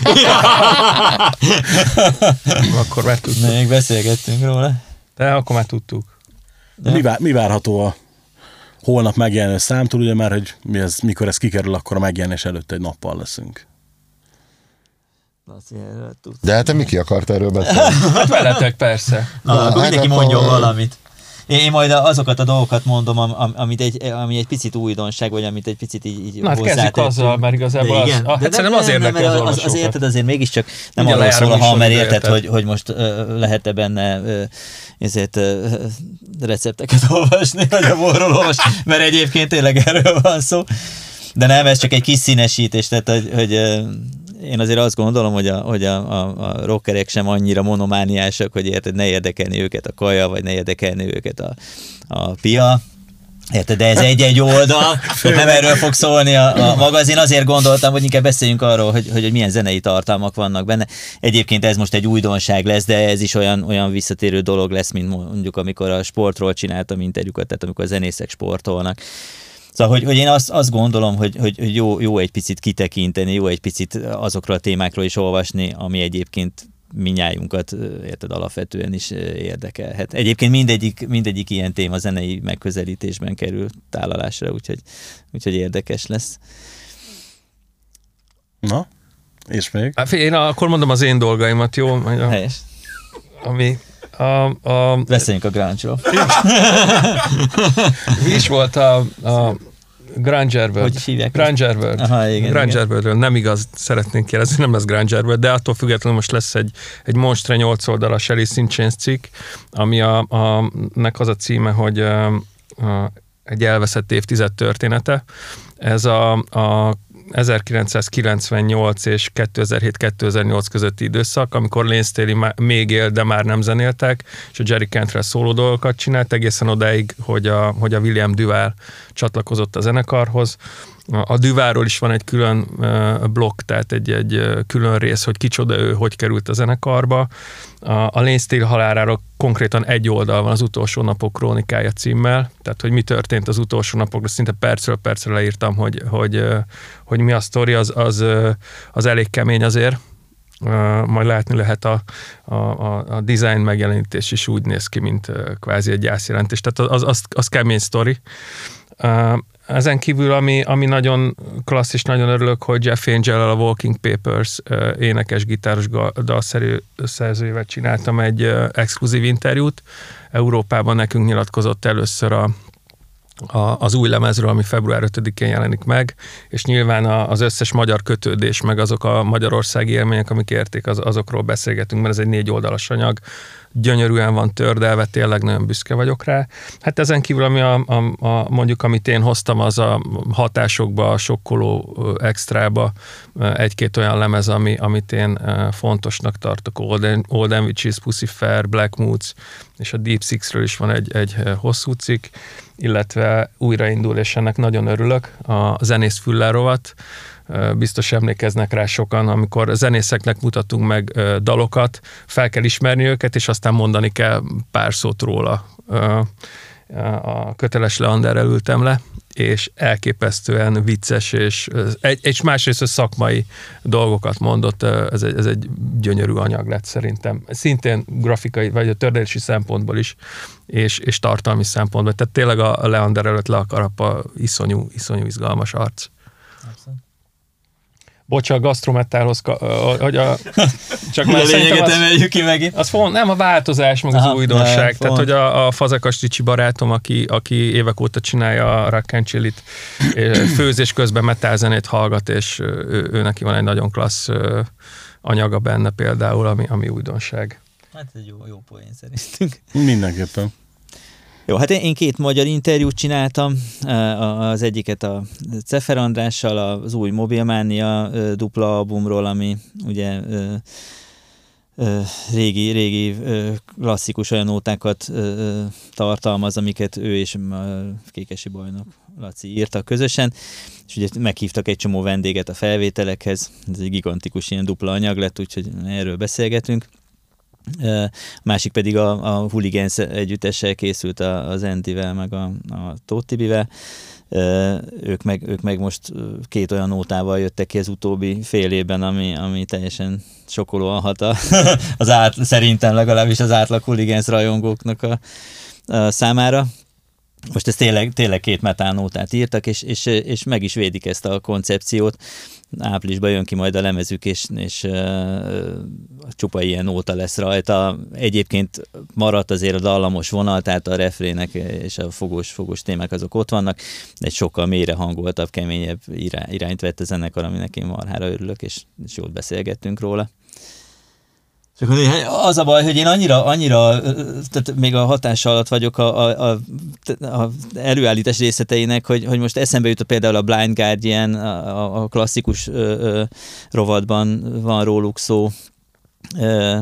Akkor már tudtuk. Még beszélgettünk róla. De akkor már tudtuk. Mi, vár, mi várható a holnap megjelenő számtól, ugye már, hogy mi ez, mikor ez kikerül, akkor a megjelenés előtt egy nappal leszünk. De hát te Miki akart erről beszélni? Hát veletek persze. Na, Na, akkor hát mindenki akkor- mondjon valamit. Én majd azokat a dolgokat mondom, am- am- amit egy, ami egy picit újdonság, vagy amit egy picit így, így Na hát kezdjük azzal, mert igazából De az, igen. ah, De hát az érdekli mert az az, az olvasókat. érted azért mégiscsak nem arról szól a mert műsoridő, érted, hogy, hogy most ö, lehet-e benne ö, ezért ö, recepteket <laughs> olvasni, vagy a borról olvasni, mert egyébként tényleg erről van szó. De nem, ez csak egy kis színesítés, tehát hogy, hogy én azért azt gondolom, hogy a, hogy a, a, a rockerek sem annyira monomániásak, hogy érted, ne érdekelni őket a kaja, vagy ne érdekelni őket a, a pia. Érted, de ez egy-egy oldal, <laughs> nem erről fog szólni a, a magazin. Azért gondoltam, hogy inkább beszéljünk arról, hogy, hogy, hogy milyen zenei tartalmak vannak benne. Egyébként ez most egy újdonság lesz, de ez is olyan, olyan visszatérő dolog lesz, mint mondjuk amikor a sportról csináltam interjúkat, tehát amikor a zenészek sportolnak. Szóval, hogy, hogy én azt, azt gondolom, hogy, hogy hogy jó, jó egy picit kitekinteni, jó egy picit azokról a témákról is olvasni, ami egyébként minnyájunkat, érted, alapvetően is érdekelhet. Egyébként mindegyik, mindegyik ilyen téma zenei megközelítésben kerül tálalásra, úgyhogy, úgyhogy érdekes lesz. Na, és még? Hát én akkor mondom az én dolgaimat, jó? Helyes. Ami a, a, Beszéljünk a grunge-ról. <laughs> mi is volt a, a Granger World. Hogy hívják? Granger World. Aha, igen, Granger igen. Worldről nem igaz, szeretnénk kérdezni, nem lesz Granger World, de attól függetlenül most lesz egy, egy Monstre 8 oldalas Alice in Chains cikk, ami a, a, nek az a címe, hogy a, a, egy elveszett évtized története. Ez a, a 1998 és 2007-2008 közötti időszak, amikor Lane Staley még él, de már nem zenéltek, és a Jerry Cantrell szóló dolgokat csinált, egészen odáig, hogy a, hogy a William Duval csatlakozott a zenekarhoz. A Duvalról is van egy külön blokk, tehát egy, egy külön rész, hogy kicsoda ő, hogy került a zenekarba. A, a Lane Staley haláláról konkrétan egy oldal van az utolsó napok krónikája címmel, tehát hogy mi történt az utolsó napokra, szinte percről percre leírtam, hogy, hogy, hogy mi a sztori, az, az, az elég kemény azért, majd látni lehet a, a, a, a design megjelenítés is úgy néz ki, mint kvázi egy gyászjelentés. Tehát az, az, az kemény sztori. Ezen kívül, ami, ami nagyon klasszis, nagyon örülök, hogy Jeff Angel a Walking Papers énekes, gitáros dalszerű szerzőjével csináltam egy exkluzív interjút. Európában nekünk nyilatkozott először a, a, az új lemezről, ami február 5-én jelenik meg, és nyilván az összes magyar kötődés, meg azok a magyarországi élmények, amik érték, az, azokról beszélgetünk, mert ez egy négy oldalas anyag, gyönyörűen van tördelve, tényleg nagyon büszke vagyok rá. Hát ezen kívül, ami a, a, a mondjuk, amit én hoztam, az a hatásokba, a sokkoló extrába egy-két olyan lemez, ami, amit én fontosnak tartok. Old, Old Witches, Pussy Fair, Black Moods, és a Deep Six-ről is van egy, egy hosszú cikk, illetve újraindul, és ennek nagyon örülök, a zenész füllárovat, biztos emlékeznek rá sokan, amikor zenészeknek mutatunk meg dalokat, fel kell ismerni őket, és aztán mondani kell pár szót róla. A köteles Leanderrel ültem le, és elképesztően vicces, és egy, egy másrészt szakmai dolgokat mondott, ez egy, ez egy gyönyörű anyag lett szerintem. Szintén grafikai, vagy a tördelési szempontból is, és, és tartalmi szempontból. Tehát tényleg a Leander előtt le a iszonyú, iszonyú izgalmas arc. Bocsa, a gastrometálhoz, hogy a, <laughs> csak már az, emeljük ki megint. Az font, nem a változás, meg Aha, az újdonság. Tehát, hogy a, a Fazekas Ricsi barátom, aki, aki évek óta csinálja a Rack Chili-t, főzés közben metálzenét hallgat, és ő, ő, neki van egy nagyon klassz anyaga benne például, ami, ami újdonság. Hát egy jó, jó poén szerintünk. Mindenképpen. Jó, hát én két magyar interjút csináltam, az egyiket a Cefer Andrással, az új Mobilmánia dupla albumról, ami ugye régi, régi klasszikus olyan nótákat tartalmaz, amiket ő és Kékesi bajnok Laci írtak közösen, és ugye meghívtak egy csomó vendéget a felvételekhez, ez egy gigantikus ilyen dupla anyag lett, úgyhogy erről beszélgetünk. A másik pedig a, a Hooligans együttessel készült az Endivel, meg a, a Tótibivel. Ők meg, ők meg most két olyan nótával jöttek ki az utóbbi fél évben, ami, ami teljesen sokolóan hat a, <laughs> az át, szerintem legalábbis az átlag Hooligans rajongóknak a, a számára. Most ez tényleg, tényleg két metánótát írtak, és, és, és meg is védik ezt a koncepciót áprilisban jön ki majd a lemezük, és, és uh, csupa ilyen óta lesz rajta. Egyébként maradt azért a dallamos vonal, tehát a refrének és a fogós, fogós témák azok ott vannak, egy sokkal mélyre hangoltabb, keményebb irányt vett a zenekar, aminek én marhára örülök, és, és jót beszélgettünk róla. Csak az a baj, hogy én annyira, annyira, tehát még a hatás alatt vagyok a, a, a, a előállítás részleteinek, hogy, hogy most eszembe jutott például a Blind Guardian, a, a klasszikus ö, ö, rovatban van róluk szó, ö,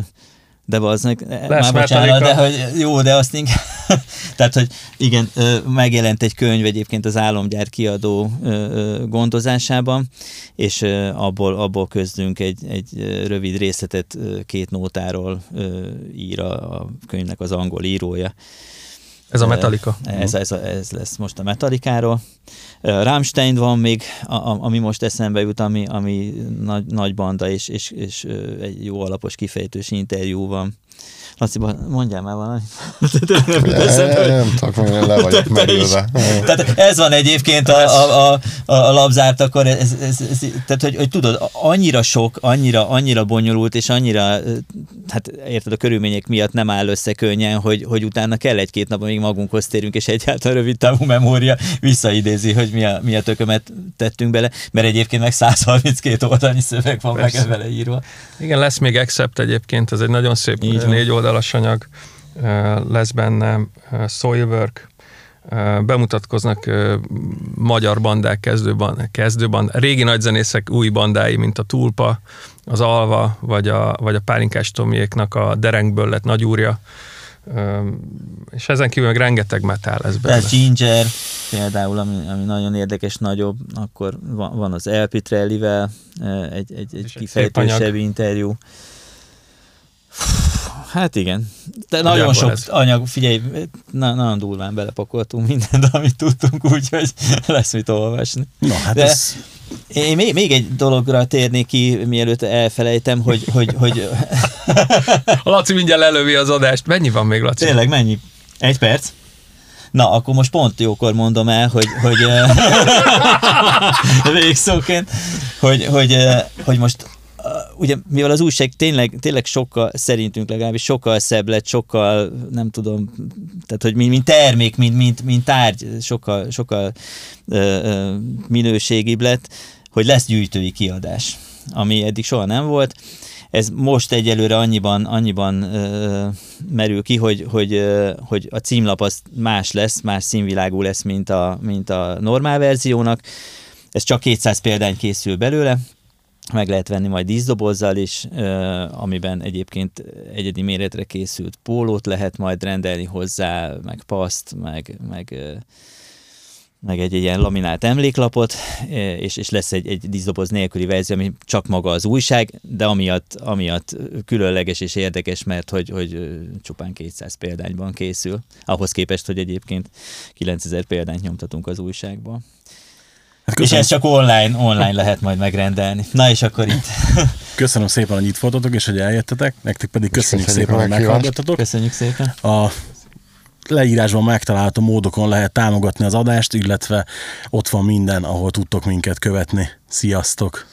de baznak, már bocsánat, de hogy jó, de azt inkább, <laughs> tehát, hogy igen, megjelent egy könyv egyébként az álomgyár kiadó gondozásában, és abból, abból közdünk egy, egy rövid részletet két nótáról ír a, a könyvnek az angol írója. Ez a Metallica. Ez, ez, ez lesz most a Metallikáról. Rammstein van még, ami most eszembe jut, ami, ami nagy, nagy banda, és, és, és egy jó alapos kifejtős interjú van. Laci, mondjál már valamit. <laughs> nem tudok, le vagyok <laughs> merülve. Tehát ez van egyébként a, a, a, a labzárt, akkor ez, ez, ez, tehát, hogy, hogy tudod, annyira sok, annyira, annyira bonyolult, és annyira, hát érted, a körülmények miatt nem áll össze könnyen, hogy, hogy utána kell egy-két nap, amíg magunkhoz térünk, és egyáltalán rövid távú memória visszaidézi, hogy mi a, mi a tökömet tettünk bele, mert egyébként meg 132 oldalnyi szöveg van Persze. meg vele írva. Igen, lesz még Accept egyébként, ez egy nagyon szép négy oldalas anyag, lesz benne Soilwork, bemutatkoznak magyar bandák, kezdőband, kezdőband, régi nagyzenészek új bandái, mint a Tulpa, az Alva, vagy a, vagy a Pálinkás Tomiéknak a Derengből lett nagyúrja, és ezen kívül meg rengeteg metál lesz benne. Tehát Ginger például, ami, ami nagyon érdekes, nagyobb, akkor van, van az Elpitrellivel egy, egy, egy kifejtősebb interjú. Hát igen. De nagyon sok ez. anyag, figyelj, na, nagyon durván belepakoltunk mindent, <laughs> amit tudtunk, úgyhogy lesz mit olvasni. Na, hát De ez... Én még, még egy dologra térnék ki, mielőtt elfelejtem, hogy... hogy, hogy... <laughs> a Laci mindjárt lelövi az adást. Mennyi van még, Laci? Tényleg, mennyi? Egy perc? Na, akkor most pont jókor mondom el, hogy, hogy <laughs> végszóként, hogy, hogy, hogy most ugye mivel az újság tényleg, tényleg sokkal, szerintünk legalábbis sokkal szebb lett, sokkal, nem tudom, tehát hogy mint, mint termék, mint, mint, mint tárgy, sokkal, sokkal ö, ö, minőségibb lett, hogy lesz gyűjtői kiadás, ami eddig soha nem volt. Ez most egyelőre annyiban, annyiban ö, merül ki, hogy, hogy, ö, hogy a címlap az más lesz, más színvilágú lesz, mint a, mint a normál verziónak. Ez csak 200 példány készül belőle, meg lehet venni majd díszdobozzal is, amiben egyébként egyedi méretre készült pólót lehet majd rendelni hozzá, meg paszt, meg, meg, meg egy, egy ilyen laminált emléklapot, és, és lesz egy, egy díszdoboz nélküli verzió, ami csak maga az újság, de amiatt, amiatt különleges és érdekes, mert hogy, hogy csupán 200 példányban készül, ahhoz képest, hogy egyébként 9000 példányt nyomtatunk az újságban. Hát és ez csak online, online lehet majd megrendelni. Na és akkor itt. <laughs> Köszönöm szépen, hogy itt voltatok, és hogy eljöttetek. Nektek pedig köszönjük, köszönjük szépen, hogy meghallgattatok. Köszönjük szépen. A leírásban megtalálható módokon lehet támogatni az adást, illetve ott van minden, ahol tudtok minket követni. Sziasztok!